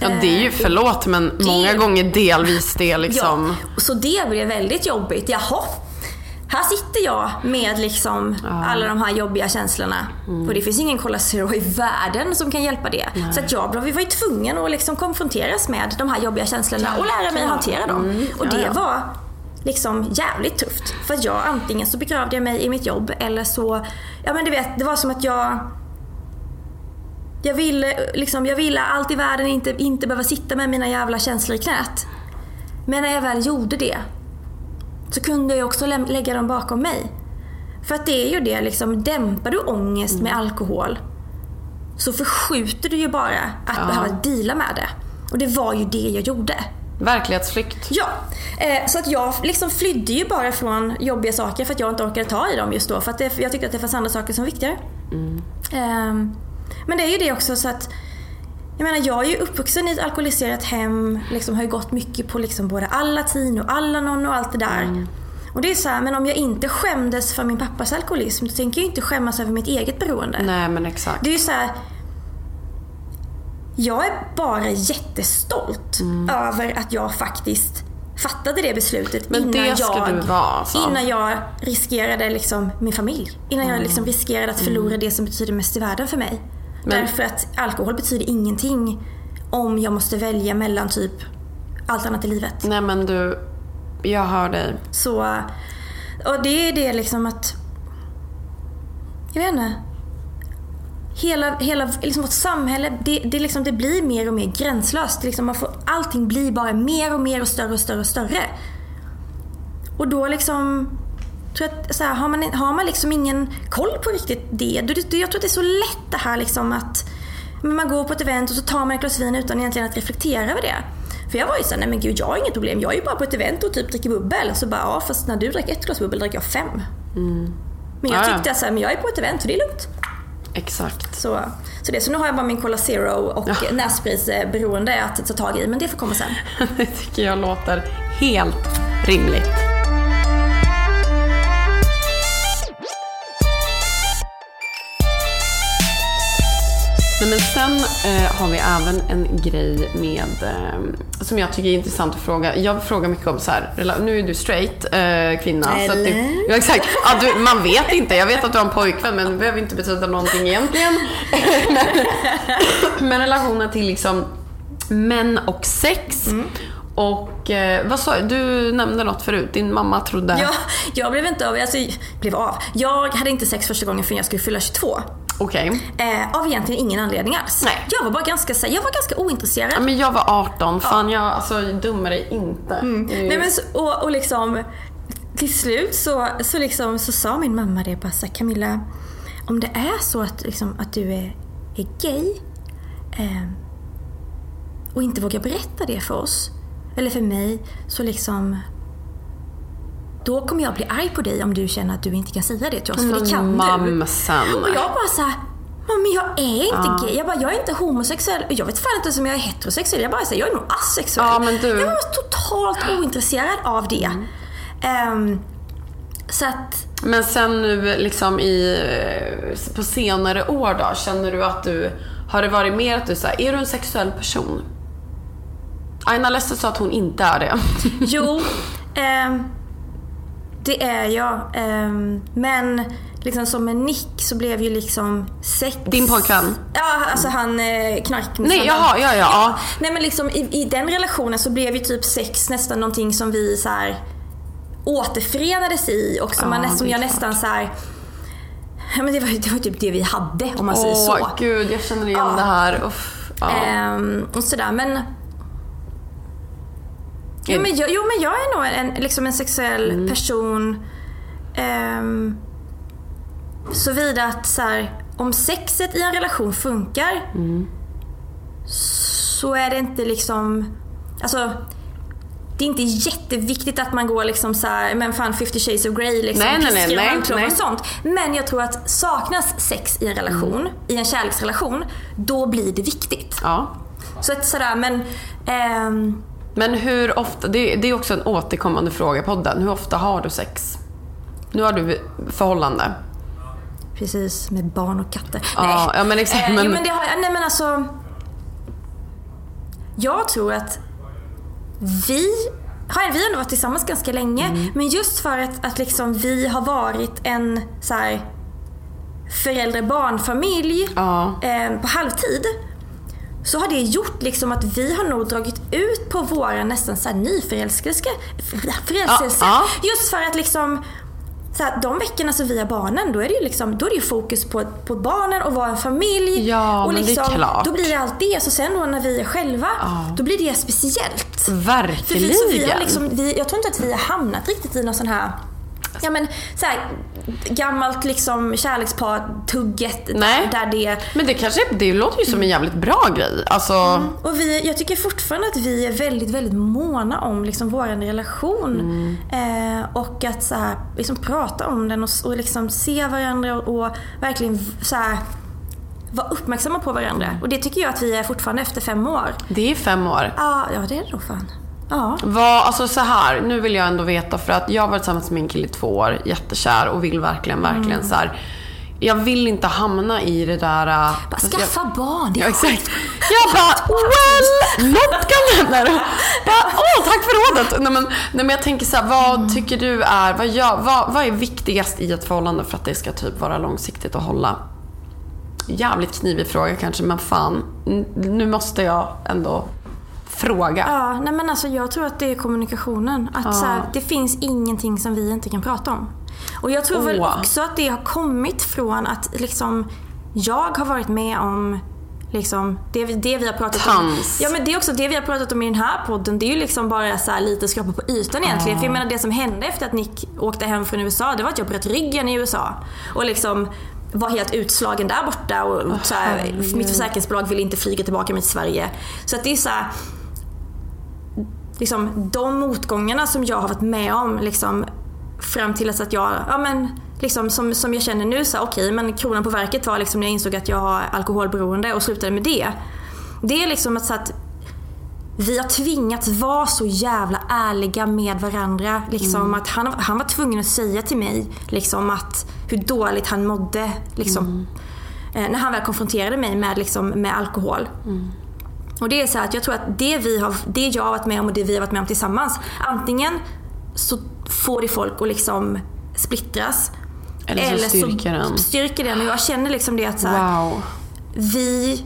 Speaker 2: Ja det är ju, förlåt men många gånger delvis det liksom.
Speaker 1: Ja, så det blev väldigt jobbigt. Jaha, här sitter jag med liksom alla de här jobbiga känslorna.
Speaker 2: Mm.
Speaker 1: Och det finns ingen Cola Zero i världen som kan hjälpa det. Så att jag vi var ju tvungen att liksom konfronteras med de här jobbiga känslorna och lära mig att hantera dem.
Speaker 2: Mm.
Speaker 1: Och det var liksom jävligt tufft. För att jag antingen så begravde jag mig i mitt jobb eller så, ja men du vet, det var som att jag jag ville, liksom, jag ville allt i världen inte, inte behöva sitta med mina jävla känslor i knät. Men när jag väl gjorde det så kunde jag också läm- lägga dem bakom mig. För att det är ju det, liksom, dämpar du ångest med alkohol så förskjuter du ju bara att behöva deala med det. Och det var ju det jag gjorde.
Speaker 2: Verklighetsflykt.
Speaker 1: Ja, eh, så att jag liksom flydde ju bara från jobbiga saker för att jag inte orkade ta i dem just då. För att det, jag tyckte att det fanns andra saker som var viktigare. Ehm, men det är ju det också så att jag menar jag är ju uppvuxen i ett alkoholiserat hem, liksom har ju gått mycket på liksom både Alatin och Alanon och allt det där. Och det är så här, men om jag inte skämdes för min pappas alkoholism så tänker jag inte skämmas över mitt eget beroende.
Speaker 2: Nej men exakt.
Speaker 1: Det är ju så här. Jag är bara jättestolt över att jag faktiskt fattade det beslutet
Speaker 2: Men
Speaker 1: innan,
Speaker 2: det
Speaker 1: jag,
Speaker 2: vara, alltså.
Speaker 1: innan jag riskerade liksom min familj. Innan jag liksom riskerade att förlora det som betyder mest i världen för mig.
Speaker 2: Men-
Speaker 1: Därför att alkohol betyder ingenting om jag måste välja mellan typ allt annat i livet.
Speaker 2: Nej men du, jag hör dig.
Speaker 1: Så, och det är det liksom att, jag vet inte. Hela, hela liksom vårt samhälle, det, det, liksom, det blir mer och mer gränslöst. Det liksom, man får, allting blir bara mer och mer och större och större och större. Och då liksom, tror att, så här, har, man, har man liksom ingen koll på riktigt det, då, det, jag tror att det är så lätt det här liksom att man går på ett event och så tar man ett glas vin utan egentligen att reflektera över det. För jag var ju såhär, nej men gud jag har inget problem. Jag är ju bara på ett event och typ dricker bubbel. Så bara, ja fast när du drack ett glas bubbel drack jag fem. Men jag
Speaker 2: Ja, ja.
Speaker 1: tyckte men jag är på ett event så det är lugnt.
Speaker 2: Exakt.
Speaker 1: Så, så, det, så nu har jag bara min Cola Zero och ja. nässpritsberoende att ta tag i. Men det får komma sen.
Speaker 2: Det tycker jag låter helt rimligt. Nej, men sen eh, har vi även en grej med, eh, som jag tycker är intressant att fråga. Jag frågar mycket om så här, nu är du straight eh, kvinna. Så
Speaker 1: Eller?
Speaker 2: du, ja, exakt. Ja, du, man vet inte. Jag vet att du har en pojkvän men det behöver inte betyda någonting egentligen. men, men relationen till liksom män och sex. Och eh, vad sa Du nämnde något förut. Din mamma trodde...
Speaker 1: Ja, jag blev inte av, alltså, blev av. Jag hade inte sex första gången förrän jag skulle fylla 22.
Speaker 2: Okej.
Speaker 1: Eh, av egentligen ingen anledning alls.
Speaker 2: Nej.
Speaker 1: Jag var bara ganska, jag var ganska ointresserad.
Speaker 2: Ja, men jag var 18. Fan, jag alltså, dömer dig inte. Mm.
Speaker 1: Nej, men så, och, och liksom till slut så, så, liksom, så sa min mamma det bara så här, Camilla, om det är så att, liksom, att du är, är gay eh, och inte vågar berätta det för oss, eller för mig, så liksom då kommer jag bli arg på dig om du känner att du inte kan säga det till oss, för det kan du.
Speaker 2: Mamsen.
Speaker 1: Och jag bara såhär, men jag är inte
Speaker 2: Ja.
Speaker 1: gay. Jag bara, jag är inte homosexuell. Jag vet fan inte om jag är heterosexuell. Jag bara säger, jag är nog asexuell.
Speaker 2: Ja, men du-
Speaker 1: Jag var totalt ointresserad av det.
Speaker 2: Mm.
Speaker 1: Ehm, så att,
Speaker 2: Men sen nu liksom i, eh, på senare år då, känner du att du, har det varit mer att du säger, är du en sexuell person? Aina Lester sa att hon inte är det.
Speaker 1: jo, ehm, det är jag. Ehm, men liksom som med Nick så blev ju liksom sex...
Speaker 2: Din pojkvän?
Speaker 1: Ja, alltså han eh, knark...
Speaker 2: Nej, jaha, ja, ja, ja.
Speaker 1: Nej men liksom i, i den relationen så blev ju typ sex nästan någonting som vi så här återförenades i och som, man,
Speaker 2: Ja,
Speaker 1: nä- som jag
Speaker 2: klart.
Speaker 1: nästan så här. Ja, men det, var, det var typ det vi hade om man säger
Speaker 2: Åh
Speaker 1: så.
Speaker 2: gud, jag känner igen
Speaker 1: Ja.
Speaker 2: det här. Uff, ja.
Speaker 1: Ehm, och sådär men... Jo men, jag, jo men jag är nog en, liksom en sexuell
Speaker 2: Mm.
Speaker 1: person. Um, Såvida att så här, om sexet i en relation funkar
Speaker 2: Mm.
Speaker 1: så är det inte liksom... Alltså, det är inte jätteviktigt att man går liksom så här, men fan 50 shades of Grey liksom,
Speaker 2: Nej, nej, nej,
Speaker 1: piskor och
Speaker 2: nej, nej.
Speaker 1: och sånt. Men jag tror att saknas sex i en relation, i en kärleksrelation, då blir det viktigt.
Speaker 2: ja.
Speaker 1: Så att sådär, men... ehm,
Speaker 2: Men hur ofta, det, det är också en återkommande fråga i podden. Hur ofta har du sex? Nu har du förhållande.
Speaker 1: precis, med barn och katter.
Speaker 2: Ja, ja, men exakt,
Speaker 1: Eh,
Speaker 2: men-
Speaker 1: jo, men det har jag. Nej men alltså... Jag tror att vi har, vi har nog varit tillsammans ganska länge.
Speaker 2: Mm.
Speaker 1: Men just för att, att liksom vi har varit en så här, förälder-barnfamilj
Speaker 2: Ja.
Speaker 1: eh, på halvtid. Så har det gjort liksom att vi har nog dragit ut på våra nästan så här nyförälskelse. Förälskelse.
Speaker 2: Ja,
Speaker 1: Just för att liksom så här, de veckorna som vi har barnen, då är det ju liksom, då är det ju fokus på, på barnen och vara en familj.
Speaker 2: Ja,
Speaker 1: och
Speaker 2: men det är
Speaker 1: liksom,
Speaker 2: klart.
Speaker 1: Då blir det allt det. Så sen då när vi är själva, då blir det speciellt. För
Speaker 2: Verkligen.
Speaker 1: vi, så vi har liksom, vi, jag tror inte att vi har hamnat riktigt i någon sån här Ja men så här, gammalt liksom kärlekspar-tugget där det
Speaker 2: Men det kanske, det låter ju som en jävligt bra grej. Alltså,
Speaker 1: och vi, jag tycker fortfarande att vi är väldigt, väldigt måna om liksom vår relation. Eh, och att så här, liksom prata om den och, och liksom se varandra och, och verkligen så här, vara uppmärksamma på varandra. Och det tycker jag att vi är fortfarande efter fem år.
Speaker 2: det är fem år.
Speaker 1: Ja, ja det är det då fan. Ja.
Speaker 2: Vad, alltså så här, nu vill jag ändå veta för att jag har varit tillsammans med min kille i två år, jättekär och vill verkligen, verkligen så här. Jag vill inte hamna i det där... äh,
Speaker 1: Bara
Speaker 2: alltså
Speaker 1: skaffa
Speaker 2: jag,
Speaker 1: barn, det är
Speaker 2: Ja, exakt. Jag bara, well, något kan hända. Åh, tack för rådet. Nej men, nej, men jag tänker så här, vad
Speaker 1: Mm.
Speaker 2: tycker du är, vad, gör, vad, vad är viktigast i ett förhållande för att det ska typ vara långsiktigt och hålla? Jävligt knivig fråga kanske, men fan. Nu måste jag ändå fråga.
Speaker 1: Ja, nej men alltså jag tror att det är kommunikationen. Att så här, det finns ingenting som vi inte kan prata om. Och jag tror väl
Speaker 2: Åh.
Speaker 1: också att det har kommit från att liksom jag har varit med om liksom, det, vi- det vi har pratat om.
Speaker 2: Tans.
Speaker 1: Ja men det är också det vi har pratat om i den här podden. Det är ju liksom bara så här lite skrapa på ytan egentligen. För jag menar det som hände efter att Nick åkte hem från USA, det var att jag bröt ryggen i USA. Och liksom var helt utslagen där borta och så här, mitt försäkringsbolag ville inte flyga tillbaka mig till Sverige. Så att det är så här, liksom, de motgångarna som jag har varit med om liksom, fram till att jag, ja men liksom, som, som jag känner nu så här, okej men kronan på verket var liksom när jag insåg att jag har alkoholberoende och slutade med det. Det är liksom att, så att vi har tvingats vara så jävla ärliga med varandra. Liksom att han, han var tvungen att säga till mig liksom att hur dåligt han mådde. Liksom. Eh, när han väl konfronterade mig med, liksom, med alkohol. Och det är så här att jag tror att det, vi har, det jag har varit med om och det vi har varit med om tillsammans. Antingen så får det folk att liksom splittras.
Speaker 2: Eller så styrker den.
Speaker 1: styrker den. Och jag känner liksom det att så här,
Speaker 2: Wow.
Speaker 1: vi,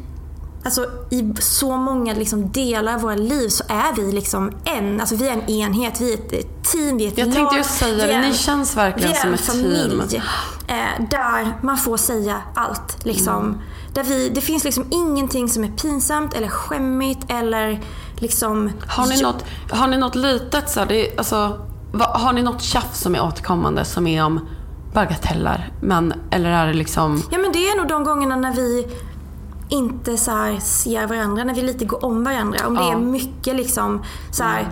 Speaker 1: alltså i så många liksom delar av våra liv så är vi liksom en, alltså vi är en enhet, vi är ett team, vi är ett
Speaker 2: Jag
Speaker 1: lag.
Speaker 2: tänkte just säga det, ni känns verkligen
Speaker 1: vi är
Speaker 2: som
Speaker 1: en
Speaker 2: ett
Speaker 1: familj,
Speaker 2: team.
Speaker 1: Eh, där man får säga allt. Liksom.
Speaker 2: Mm.
Speaker 1: Där vi, det finns liksom ingenting som är pinsamt eller skämmigt eller liksom...
Speaker 2: Har ni något, har ni något litet så här, det, alltså, har ni något tjafs som är återkommande som är om bagateller? Men, eller är det liksom...
Speaker 1: Ja men det är nog de gångerna när vi inte så ser varandra, när vi lite går om varandra. Om det
Speaker 2: Ja.
Speaker 1: är mycket liksom så här,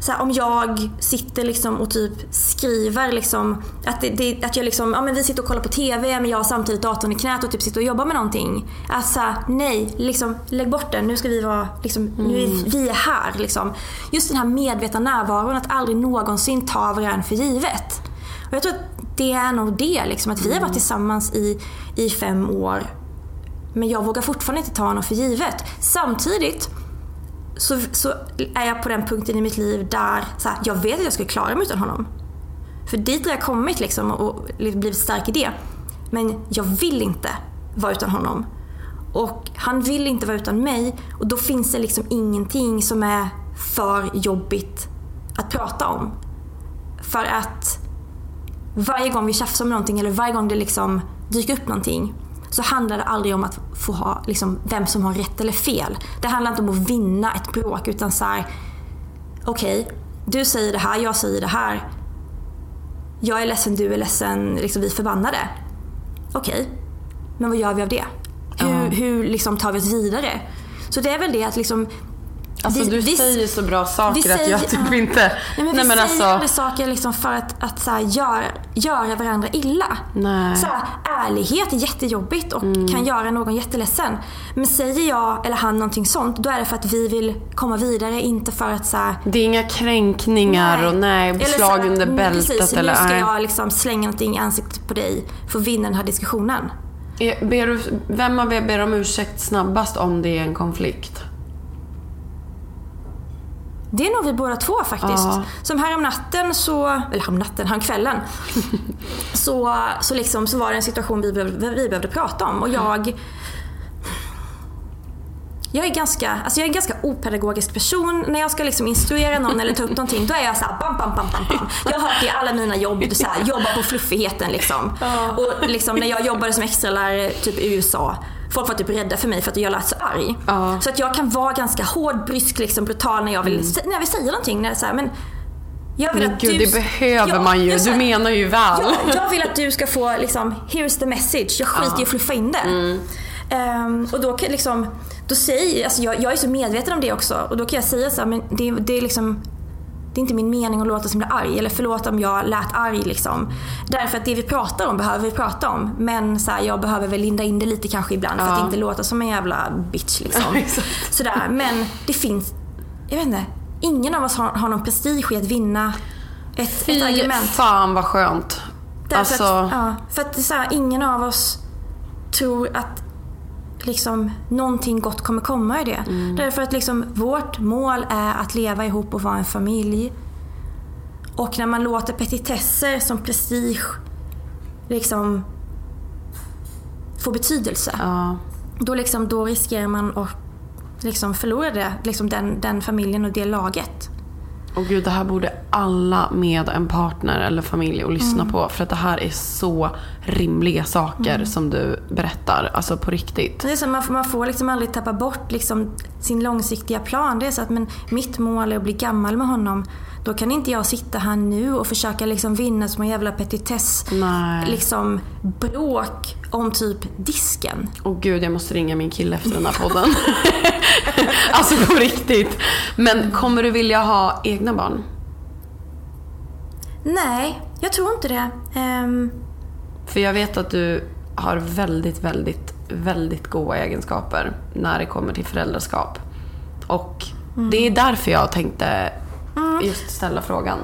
Speaker 1: så här, om jag sitter liksom och typ skriver liksom att, det, det, att jag liksom, ja men vi sitter och kollar på TV men jag har samtidigt datorn i knät och typ sitter och jobbar med någonting. Att så här, nej, liksom lägg bort den. Nu ska vi vara, liksom, nu är vi är här liksom. Just den här medvetna närvaron, att aldrig någonsin ta varandra för givet. Och jag tror att det är nog det, liksom, att vi har varit tillsammans i, i fem år. Men jag vågar fortfarande inte ta honom för givet. Samtidigt så, så är jag på den punkten i mitt liv där så här, jag vet att jag skulle klara mig utan honom. För dit har jag kommit liksom och, blivit stark i det. Men jag vill inte vara utan honom. Och han vill inte vara utan mig och då finns det liksom ingenting som är för jobbigt att prata om. För att varje gång vi tjafsar om någonting eller varje gång det liksom dyker upp någonting så handlar det aldrig om att få ha liksom, vem som har rätt eller fel. Det handlar inte om att vinna ett bråk utan så här. okej, du säger det här, jag säger det här. Jag är ledsen, du är ledsen, liksom, vi är förbannade. Okej, men vad gör vi av det? Hur, hur liksom, tar vi oss vidare? Så det är väl det att liksom
Speaker 2: Alltså
Speaker 1: vi-
Speaker 2: du
Speaker 1: vi-
Speaker 2: säger så bra saker
Speaker 1: vi
Speaker 2: att jag
Speaker 1: säger-
Speaker 2: typ inte...
Speaker 1: Nej, men vi
Speaker 2: men
Speaker 1: säger
Speaker 2: alltså-
Speaker 1: saker liksom för att, att så här, göra, göra varandra illa.
Speaker 2: Nej.
Speaker 1: Så här, ärlighet är jättejobbigt och kan göra någon jätteledsen. Men säger jag eller han någonting sånt, då är det för att vi vill komma vidare, inte för att så här,
Speaker 2: Det är inga kränkningar och nej,
Speaker 1: Eller så
Speaker 2: slag under
Speaker 1: mm,
Speaker 2: bältet
Speaker 1: Precis,
Speaker 2: eller
Speaker 1: nu ska
Speaker 2: nej.
Speaker 1: jag liksom slänga någonting i ansiktet på dig för att vinna den här diskussionen.
Speaker 2: Ber du, vem av er ber om ursäkt snabbast om det är en konflikt?
Speaker 1: Det är nog vi båda två faktiskt.
Speaker 2: Ja.
Speaker 1: Som härom natten så, eller härom natten, härom kvällen så, så, liksom, så var det en situation vi behövde, vi behövde prata om och jag jag är, ganska, alltså jag är en ganska opedagogisk person. När jag ska liksom instruera någon eller ta upp någonting, då är jag såhär bam, bam, bam, bam, bam. Jag har hört det i alla mina jobb, så här, jobba på fluffigheten liksom. Och liksom när jag jobbade som extralärare typ i USA, folk var typ rädda för mig för att jag lät så arg.
Speaker 2: Ja.
Speaker 1: Så att jag kan vara ganska hård, brysk, liksom, brutal när jag vill, när jag vill säga någonting. När det är så här, men jag vill
Speaker 2: Men
Speaker 1: att
Speaker 2: gud,
Speaker 1: du...
Speaker 2: det behöver
Speaker 1: Ja,
Speaker 2: man ju.
Speaker 1: jag
Speaker 2: Du menar ju väl.
Speaker 1: Ja, jag vill att du ska få liksom, here's the message. Jag skiter i att fluffa in det.
Speaker 2: Mm.
Speaker 1: Ehm, och då kan jag liksom, då säger alltså jag, jag är så medveten om det också. Och då kan jag säga så här, men det, det är liksom det är inte min mening att låta som jag blir arg. Eller förlåt om jag lät arg liksom. Därför att det vi pratar om behöver vi prata om. Men så här, jag behöver väl linda in det lite kanske ibland. För att
Speaker 2: Ja.
Speaker 1: inte låta som en jävla bitch liksom. Sådär. Men det finns, jag vet inte. Ingen av oss har, har någon prestige i att vinna ett, ett
Speaker 2: Fy
Speaker 1: argument.
Speaker 2: fan vad skönt.
Speaker 1: Därför
Speaker 2: Alltså,
Speaker 1: att, ja, för att det är så här, ingen av oss tror att liksom, någonting gott kommer komma i det.
Speaker 2: Mm.
Speaker 1: Därför att liksom, vårt mål är att leva ihop och vara en familj. Och när man låter petitesser som prestige liksom få betydelse.
Speaker 2: ja.
Speaker 1: Då, liksom, då riskerar man att liksom, förlora det, liksom, den, den familjen och det laget.
Speaker 2: Och gud, det här borde alla med en partner eller familj att lyssna
Speaker 1: Mm.
Speaker 2: på. För att det här är så rimliga saker
Speaker 1: Mm.
Speaker 2: som du berättar. Alltså på riktigt.
Speaker 1: Det är så, man, får, man får liksom aldrig tappa bort liksom sin långsiktiga plan. Det är så att men mitt mål är att bli gammal med honom. Då kan inte jag sitta här nu och försöka liksom vinna som en jävla petitess.
Speaker 2: Nej.
Speaker 1: Liksom bråk om typ disken.
Speaker 2: Och gud, jag måste ringa min kille efter den här podden. alltså på riktigt. Men kommer du vilja ha egna barn?
Speaker 1: Nej, jag tror inte det. Ehm,
Speaker 2: För jag vet att du har väldigt, väldigt, väldigt goda egenskaper när det kommer till föräldraskap. Och det är därför jag tänkte just ställa frågan.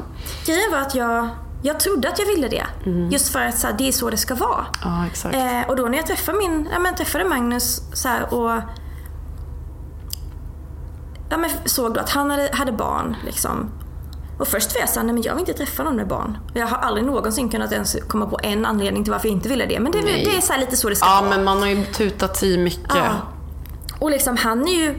Speaker 1: grejen var att jag, Jag trodde att jag ville det. Just för att så här, det är så det ska vara.
Speaker 2: Ja.
Speaker 1: Eh, och då när jag träffade, min, ja, men träffade Magnus så här, och ja, men såg då att han hade, hade barn. Liksom. Och först var jag såhär, nej men jag vill inte träffa någon med barn. Och Jag har aldrig någonsin kunnat ens komma på en anledning till varför jag inte ville det. Men det, det är så lite så det ska
Speaker 2: Ja,
Speaker 1: vara.
Speaker 2: men man har ju tutat i mycket.
Speaker 1: Ja. Och liksom han är ju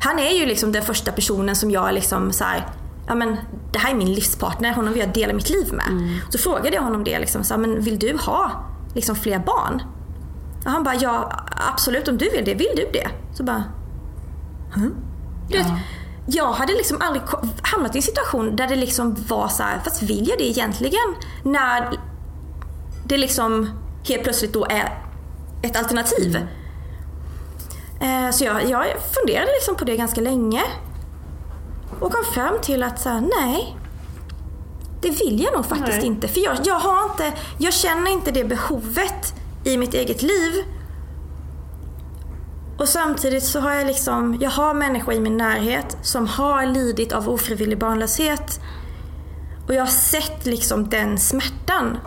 Speaker 1: Han är ju liksom den första personen som jag liksom så här, Ja men det här är min livspartner, honom vill jag dela mitt liv med. Så frågade jag honom det liksom, så här, men vill du ha liksom fler barn? Och han bara, ja absolut om du vill det, vill du det? Så bara, hm? Vet, jag hade liksom aldrig hamnat i en situation där det liksom var så här, fast vill jag det egentligen? När det liksom helt plötsligt då är ett alternativ. Eh, Så jag, jag funderade liksom på det ganska länge. Och kom fram till att så här, nej. Det vill jag nog faktiskt
Speaker 2: Nej.
Speaker 1: inte. För jag, jag har inte, jag känner inte det behovet i mitt eget liv. Och samtidigt så har jag liksom, jag har människor i min närhet som har lidit av ofrivillig barnlöshet. Och jag har sett liksom den smärtan.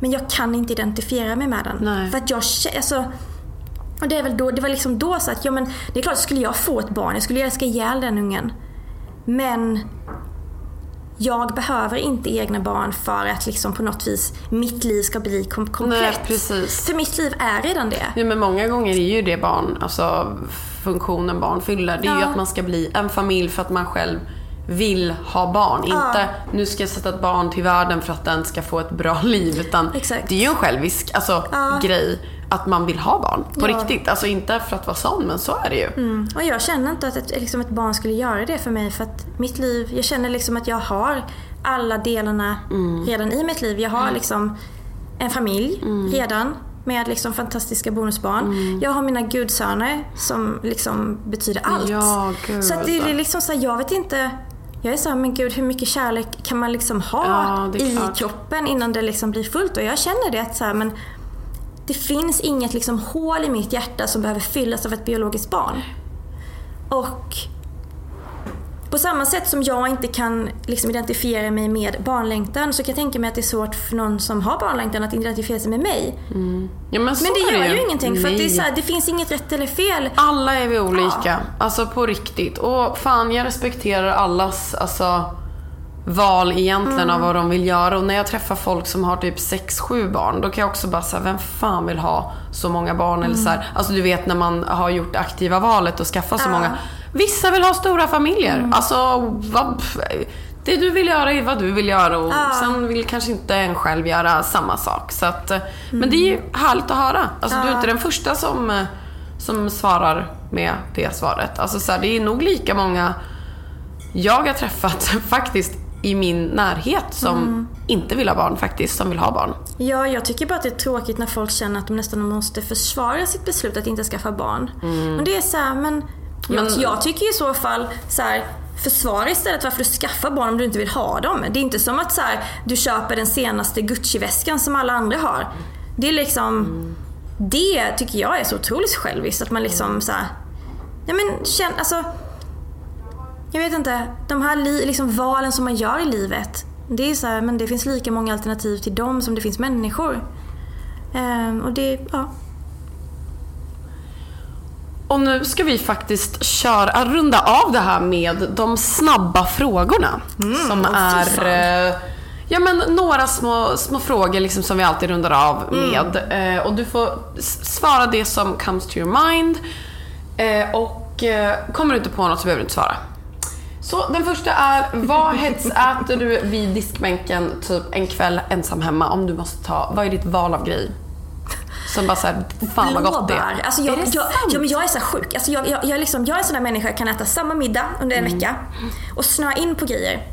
Speaker 1: Men jag kan inte identifiera mig med den.
Speaker 2: Nej.
Speaker 1: För att jag alltså, och det, är väl då, det var liksom då så att, ja men det är klart, skulle jag få ett barn, jag skulle älska ihjäl den ungen. Men jag behöver inte egna barn för att liksom på något vis mitt liv ska bli kom- komplett.
Speaker 2: Nej.
Speaker 1: För mitt liv är redan det.
Speaker 2: Ja, men många gånger är ju det barn, alltså funktionen barn fyller. Det är ju
Speaker 1: Ja.
Speaker 2: att man ska bli en familj för att man själv vill ha barn. Inte nu ska jag sätta ett barn till världen för att den ska få ett bra liv. Utan
Speaker 1: Exakt.
Speaker 2: det är ju en självisk alltså,
Speaker 1: Ja.
Speaker 2: grej att man vill ha barn. På
Speaker 1: Ja.
Speaker 2: riktigt. Alltså inte för att vara sån, men så är det ju.
Speaker 1: Mm. Och jag känner inte att ett, liksom ett barn skulle göra det för mig för att mitt liv, jag känner liksom att jag har alla delarna redan i mitt liv. Jag har liksom en familj redan med liksom fantastiska bonusbarn. Jag har mina gudsöner som liksom betyder allt.
Speaker 2: Ja,
Speaker 1: så det är liksom så här, jag vet inte jag är såhär, men gud hur mycket kärlek kan man liksom ha
Speaker 2: Ja,
Speaker 1: i
Speaker 2: klart.
Speaker 1: kroppen innan det liksom blir fullt? Och jag känner det att så här, men det finns inget liksom hål i mitt hjärta som behöver fyllas av ett biologiskt barn. Och på samma sätt som jag inte kan liksom identifiera mig med barnlängtan så kan jag tänka mig att det är svårt för någon som har barnlängtan att identifiera sig med mig.
Speaker 2: Ja, men
Speaker 1: Men det gör ju ingenting för att det,
Speaker 2: Nej.
Speaker 1: här, det finns inget rätt eller fel.
Speaker 2: Alla är vi olika. Alltså på riktigt. Och fan, jag respekterar allas alltså, val egentligen
Speaker 1: Mm.
Speaker 2: av vad de vill göra. Och när jag träffar folk som har typ 6-7 barn, då kan jag också bara säga, vem fan vill ha så många barn? Eller så
Speaker 1: Mm.
Speaker 2: här, alltså du vet när man har gjort det aktiva valet och skaffa så många. Vissa vill ha stora familjer.
Speaker 1: Mm.
Speaker 2: Alltså, vad, det du vill göra är vad du vill göra och sen vill kanske inte en själv göra samma sak. Så att, Men det är ju härligt att höra. Alltså, Du är inte den första som, eh, som svarar med det svaret. Alltså, så här, det är nog lika många jag har träffat faktiskt i min närhet som inte vill ha barn faktiskt, som vill ha barn.
Speaker 1: Ja, jag tycker bara att det är tråkigt när folk känner att de nästan måste försvara sitt beslut att inte skaffa barn. Men det är så här, men,
Speaker 2: Mm. Men-
Speaker 1: jag tycker i så fall så här, försvara istället varför du skaffar barn om du inte vill ha dem. Det är inte som att så här, du köper den senaste Gucci-väskan som alla andra har. Det är liksom, det tycker jag är så otroligt själviskt att man liksom så här, ja men känn, alltså jag vet inte, de här li, liksom valen som man gör i livet. Det är så här, men det finns lika många alternativ till dem som det finns människor. Ehm, och det, ja.
Speaker 2: Och nu ska vi faktiskt köra, runda av det här med de snabba frågorna. som
Speaker 1: fy fan.
Speaker 2: är eh, ja, men några små, små frågor liksom som vi alltid rundar av med. Eh, och du får svara det som comes to your mind. Eh, och eh, kommer du inte på något så behöver du inte svara. Så den första är, vad hetsäter du vid diskbänken typ en kväll ensam hemma om du måste ta, vad är ditt val av grej? Som bara såhär, fan vad gott det är.
Speaker 1: Alltså jag,
Speaker 2: är det
Speaker 1: jag,
Speaker 2: sant?
Speaker 1: ja, men jag är så sjuk. Alltså jag, jag, jag, är liksom, jag är en sån där människa jag kan äta samma middag under en vecka och snöa in på grejer.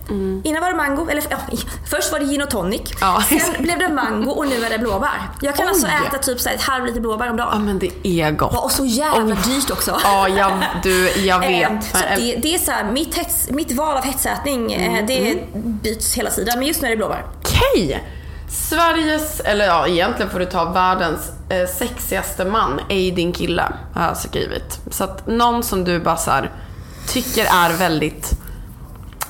Speaker 1: Innan var det mango, eller ja, först var det gin och tonic.
Speaker 2: Ja.
Speaker 1: Sen blev det mango och nu är det blåbär. Jag kan
Speaker 2: Oj.
Speaker 1: alltså äta typ så här ett halv liter blåbär om
Speaker 2: Ja
Speaker 1: dagen.
Speaker 2: men det är gott.
Speaker 1: Och så jävla
Speaker 2: Oj.
Speaker 1: dyrt också.
Speaker 2: Ja, jag, du, jag vet.
Speaker 1: Eh, Så att det, det är så här, mitt, hets, mitt val av hetsätning, eh, det byts hela tiden. Men just nu är det blåbär.
Speaker 2: Okej! Sveriges, eller ja egentligen får du ta världens eh, sexigaste man är din kille, har jag skrivit. Så att någon som du bara så här, tycker är väldigt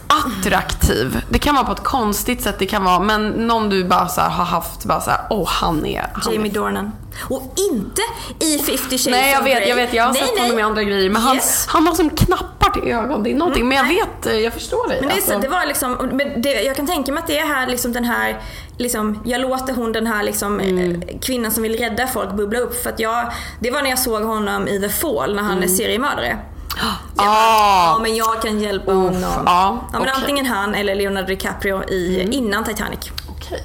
Speaker 2: attraktiv. Det kan vara på ett konstigt sätt, det kan vara, men någon du bara så har haft, bara så här, åh han är... Han
Speaker 1: Jamie
Speaker 2: är.
Speaker 1: Dornan. Och inte i 50 Shades
Speaker 2: Nej jag vet, jag vet, jag har
Speaker 1: nej,
Speaker 2: sett
Speaker 1: nej.
Speaker 2: honom i andra grejer. Men han,
Speaker 1: Yes.
Speaker 2: han har som knappar till ögon, det är någonting. men jag
Speaker 1: nej.
Speaker 2: vet, eh, jag förstår dig.
Speaker 1: Men det,
Speaker 2: alltså.
Speaker 1: så, det var liksom, men det, jag kan tänka mig att det är här liksom den här, liksom, jag låter hon den här liksom,
Speaker 2: Mm.
Speaker 1: eh, kvinnan som vill rädda folk bubbla upp. För att jag, det var när jag såg honom i The Fall när han
Speaker 2: Mm.
Speaker 1: är seriemördare.
Speaker 2: Ah,
Speaker 1: Ja men jag kan hjälpa honom.
Speaker 2: ja,
Speaker 1: ja, men
Speaker 2: okej.
Speaker 1: Antingen han eller Leonardo DiCaprio i, innan Titanic.
Speaker 2: Okej.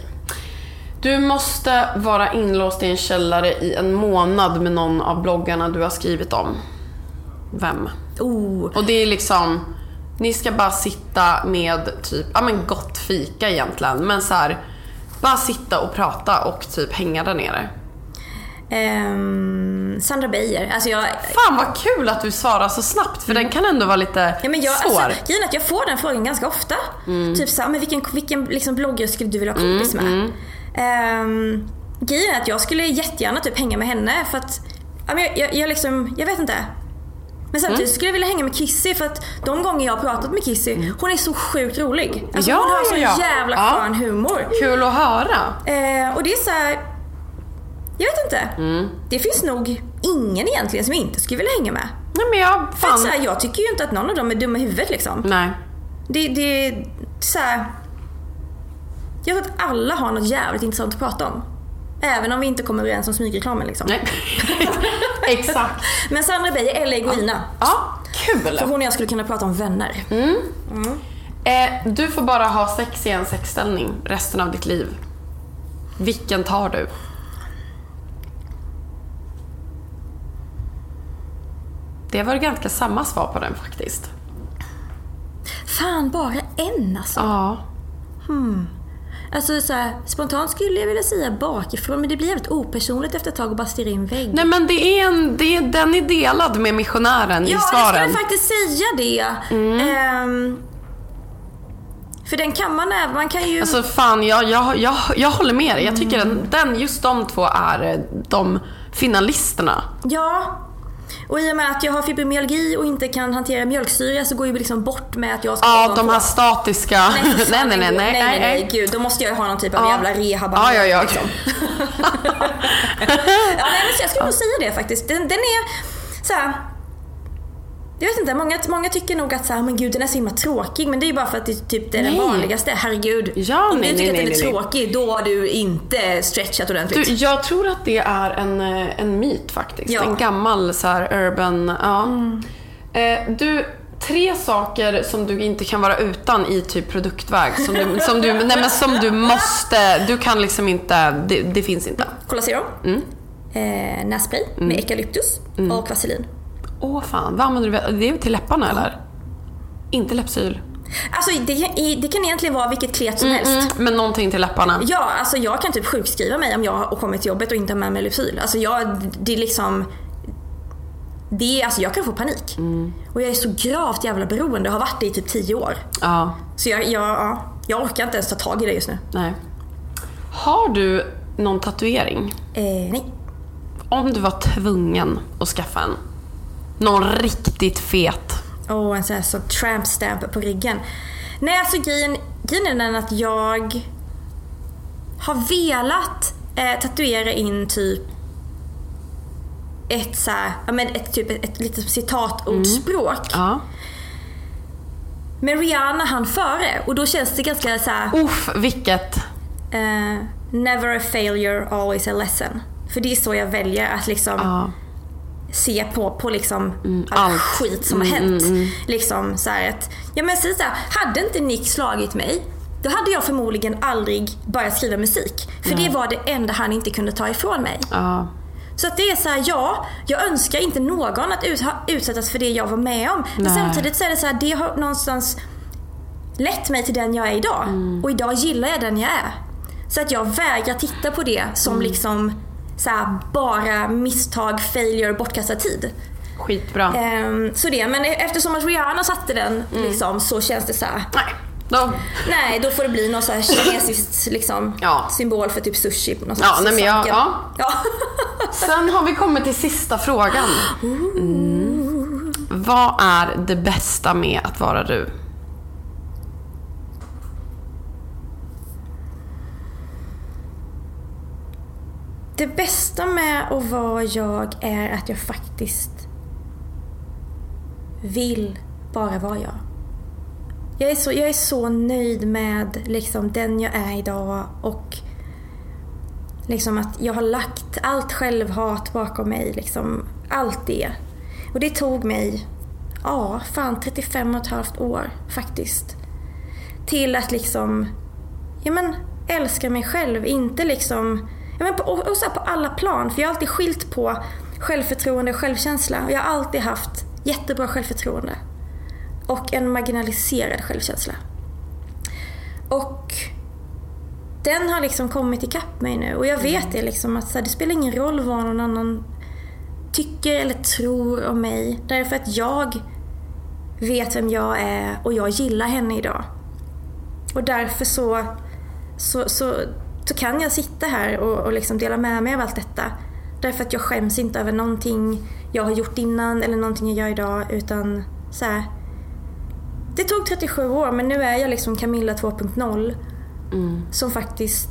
Speaker 2: Du måste vara inlåst i en källare i en månad med någon av bloggarna du har skrivit om. Vem?
Speaker 1: Oh.
Speaker 2: Och det är liksom, ni ska bara sitta med typ, ja men gott fika egentligen. Men så här, bara sitta och prata och typ hänga där nere.
Speaker 1: Ehm, Sandra Beijer. Alltså jag,
Speaker 2: Fan vad kul att du svarar så snabbt för den kan ändå vara lite
Speaker 1: Ja, men jag,
Speaker 2: svår. Mm.
Speaker 1: alltså, grejen att jag får den frågan ganska ofta. Typ såhär, men vilken, vilken liksom bloggare skulle du vilja ha kompis med? Um, grejen är att jag skulle jättegärna typ hänga med henne för att, ja, men jag, jag, jag liksom, jag vet inte. Men samtidigt
Speaker 2: Mm.
Speaker 1: skulle jag vilja hänga med Kissy för att de gånger jag har pratat med Kissy, hon är så sjukt rolig. Alltså,
Speaker 2: Mm. Ja,
Speaker 1: hon har så
Speaker 2: ja, ja.
Speaker 1: jävla
Speaker 2: Ja.
Speaker 1: skön humor.
Speaker 2: Kul att höra.
Speaker 1: Eh, och det är så här. Jag vet inte.
Speaker 2: Mm.
Speaker 1: Det finns nog ingen egentligen som jag inte skulle vilja hänga med.
Speaker 2: Nej men jag,
Speaker 1: För att, så
Speaker 2: fan.
Speaker 1: här, jag tycker ju inte att någon av dem är dumma i huvudet liksom.
Speaker 2: Nej.
Speaker 1: Det, det är så här, Jag tror att alla har något jävligt intressant att prata om. Även om vi inte kommer överens om smygreklamen liksom.
Speaker 2: Nej. Exakt.
Speaker 1: Men Sandra Beijer eller Egoina.
Speaker 2: Ja, kul.
Speaker 1: För hon och jag skulle kunna prata om vänner.
Speaker 2: Eh, du får bara ha sex i en sexställning resten av ditt liv. Vilken tar du? Det var ganska samma svar på den faktiskt.
Speaker 1: Fan, bara en alltså.
Speaker 2: Ja.
Speaker 1: Alltså så här, spontant skulle jag vilja säga bakifrån men det blir jävligt opersonligt efter ett tag att bara stirra in en vägg.
Speaker 2: Nej men det är en, det är, den är delad med missionären
Speaker 1: ja,
Speaker 2: i
Speaker 1: jag
Speaker 2: svaren.
Speaker 1: skulle faktiskt säga det. Ehm, för den kan man även, man kan ju...
Speaker 2: Alltså fan, jag, jag, jag, jag håller med dig. Jag tycker
Speaker 1: Mm.
Speaker 2: den, den, just de två är eh, de finalisterna.
Speaker 1: Ja. Och i och med att jag har fibromyalgi och inte kan hantera mjölksyra så går ju liksom bort med att jag ska
Speaker 2: Ja, de här statiska...
Speaker 1: Nej,
Speaker 2: nej, nej, nej,
Speaker 1: nej, nej, nej,
Speaker 2: nej.
Speaker 1: gud. Då måste jag ju ha någon typ av
Speaker 2: Ja.
Speaker 1: jävla rehab.
Speaker 2: Ja, ja, ja.
Speaker 1: Liksom. ja, nej, men jag skulle nog säga det faktiskt. Den, den är så här. Jag vet inte, många, många tycker nog att så här, men gud den är så himla tråkig. Men det är ju bara för att det, typ, det är
Speaker 2: Nej.
Speaker 1: den vanligaste. Herregud.
Speaker 2: Ja,
Speaker 1: Om
Speaker 2: nej,
Speaker 1: du tycker
Speaker 2: nej,
Speaker 1: att den är tråkig, då har du inte stretchat ordentligt.
Speaker 2: Du, jag tror att det är en, eh, en myt faktiskt.
Speaker 1: Ja.
Speaker 2: En gammal så här urban... Ja. Eh, du, tre saker som du inte kan vara utan i typ produktväg. Som du, som du, nej, men som du måste... Du kan liksom inte... Det, det finns inte.
Speaker 1: Cola Zero.
Speaker 2: Mm.
Speaker 1: Eh, nässpray med eukalyptus och vaselin.
Speaker 2: Åh fan, vad använder du? Det är till läpparna eller? Inte läppsyl?
Speaker 1: Alltså det, det kan egentligen vara vilket klet som helst.
Speaker 2: Mm, men någonting till läpparna.
Speaker 1: Ja, alltså jag kan typ sjukskriva mig om jag har kommit till jobbet och inte har med mig Lypsyl. Alltså jag, det är liksom... Det är, alltså jag kan få panik.
Speaker 2: Mm.
Speaker 1: Och jag är så gravt jävla beroende och har varit det i typ 10 år.
Speaker 2: Ja,
Speaker 1: Så jag, jag, ja, jag orkar inte ens ta tag i det just nu.
Speaker 2: nej. Har du någon tatuering?
Speaker 1: Eh, nej.
Speaker 2: Om du var tvungen att skaffa en. Någon riktigt fet.
Speaker 1: Och en sån här så tramp stamp på ryggen. Nej, alltså grejen, grejen är den att jag har velat eh, tatuera in typ ett så här, ja men ett typ ett, ett litet citatordspråk.
Speaker 2: Ja.
Speaker 1: Men Rihanna han före och då känns det ganska så här,
Speaker 2: Uff, vilket.
Speaker 1: eh, never a failure, always a lesson. För det är så jag väljer att liksom
Speaker 2: Ja.
Speaker 1: Se på, på liksom all
Speaker 2: allt.
Speaker 1: skit som har hänt. Liksom så att, ja men säg så här, hade inte Nick slagit mig, då hade jag förmodligen aldrig börjat skriva musik. För det var det enda han inte kunde ta ifrån mig.
Speaker 2: Ja.
Speaker 1: Så att det är så här, ja, jag önskar inte någon att ut, utsättas för det jag var med om. Men
Speaker 2: Nej.
Speaker 1: samtidigt så är det så här, det har någonstans lett mig till den jag är idag. Och idag gillar jag den jag är. Så att jag vägrar titta på det som liksom så här, bara misstag, failure, bortkastad tid.
Speaker 2: Skitbra.
Speaker 1: Ehm, så det, men eftersom att Rihanna satte den liksom, så känns det så här.
Speaker 2: Nej. Då.
Speaker 1: Nej, då får det bli någon så här kinesiskt liksom,
Speaker 2: Ja.
Speaker 1: symbol för typ sushi. Någon
Speaker 2: Ja, nej, men jag- ja.
Speaker 1: ja.
Speaker 2: Sen har vi kommit till sista frågan. Mm. Vad är det bästa med att vara du?
Speaker 1: Det bästa med att vara jag är att jag faktiskt vill bara vara jag. Jag är så, jag är så nöjd med liksom den jag är idag och liksom att jag har lagt allt självhat bakom mig. Liksom, allt det. Och det tog mig, ja, fan 35 och ett halvt år faktiskt. Till att liksom, ja men älska mig själv. Inte liksom, men på, och, och så på alla plan. För jag har alltid skilt på självförtroende och självkänsla. Och jag har alltid haft jättebra självförtroende. Och en marginaliserad självkänsla. Och den har liksom kommit ikapp mig nu. Och jag vet det liksom att så här, det spelar ingen roll vad någon annan tycker eller tror om mig. Därför att jag vet vem jag är och jag gillar henne idag. Och därför så, så, så, så kan jag sitta här och, och liksom dela med mig av allt detta. Därför att jag skäms inte över någonting jag har gjort innan eller någonting jag gör idag. Utan så här, Det tog 37 år men nu är jag liksom Camilla 2.0.
Speaker 2: Mm.
Speaker 1: Som faktiskt,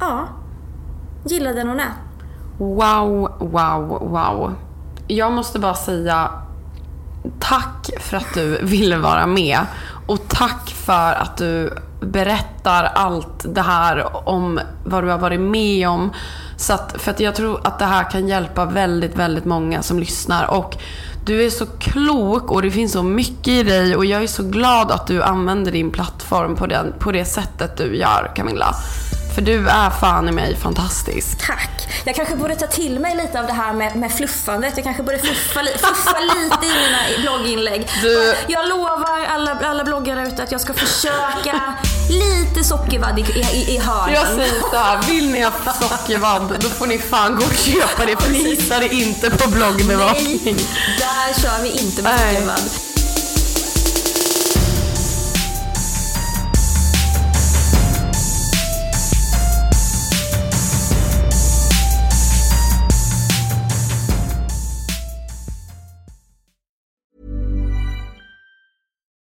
Speaker 1: ja, gillar den hon är.
Speaker 2: Wow, wow, wow. Jag måste bara säga tack för att du ville vara med. Och tack för att du berättar allt det här om vad du har varit med om. Så att, för att jag tror att det här kan hjälpa väldigt, väldigt många som lyssnar. Och du är så klok och det finns så mycket i dig och jag är så glad att du använder din plattform på, den, på det sättet du gör Camilla. För du är fan i mig fantastisk.
Speaker 1: Tack! Jag kanske borde ta till mig lite av det här med, med fluffandet. Jag kanske borde fluffa, li, fluffa lite i mina blogginlägg.
Speaker 2: Du-
Speaker 1: Jag lovar alla, alla bloggare ute att jag ska försöka lite sockervadd i, i, i hörnen.
Speaker 2: Jag säger så här, vill ni ha sockervadd då får ni fan gå och köpa det för ni hittar det inte på bloggbevakning.
Speaker 1: Nej, där kör vi inte med sockervadd.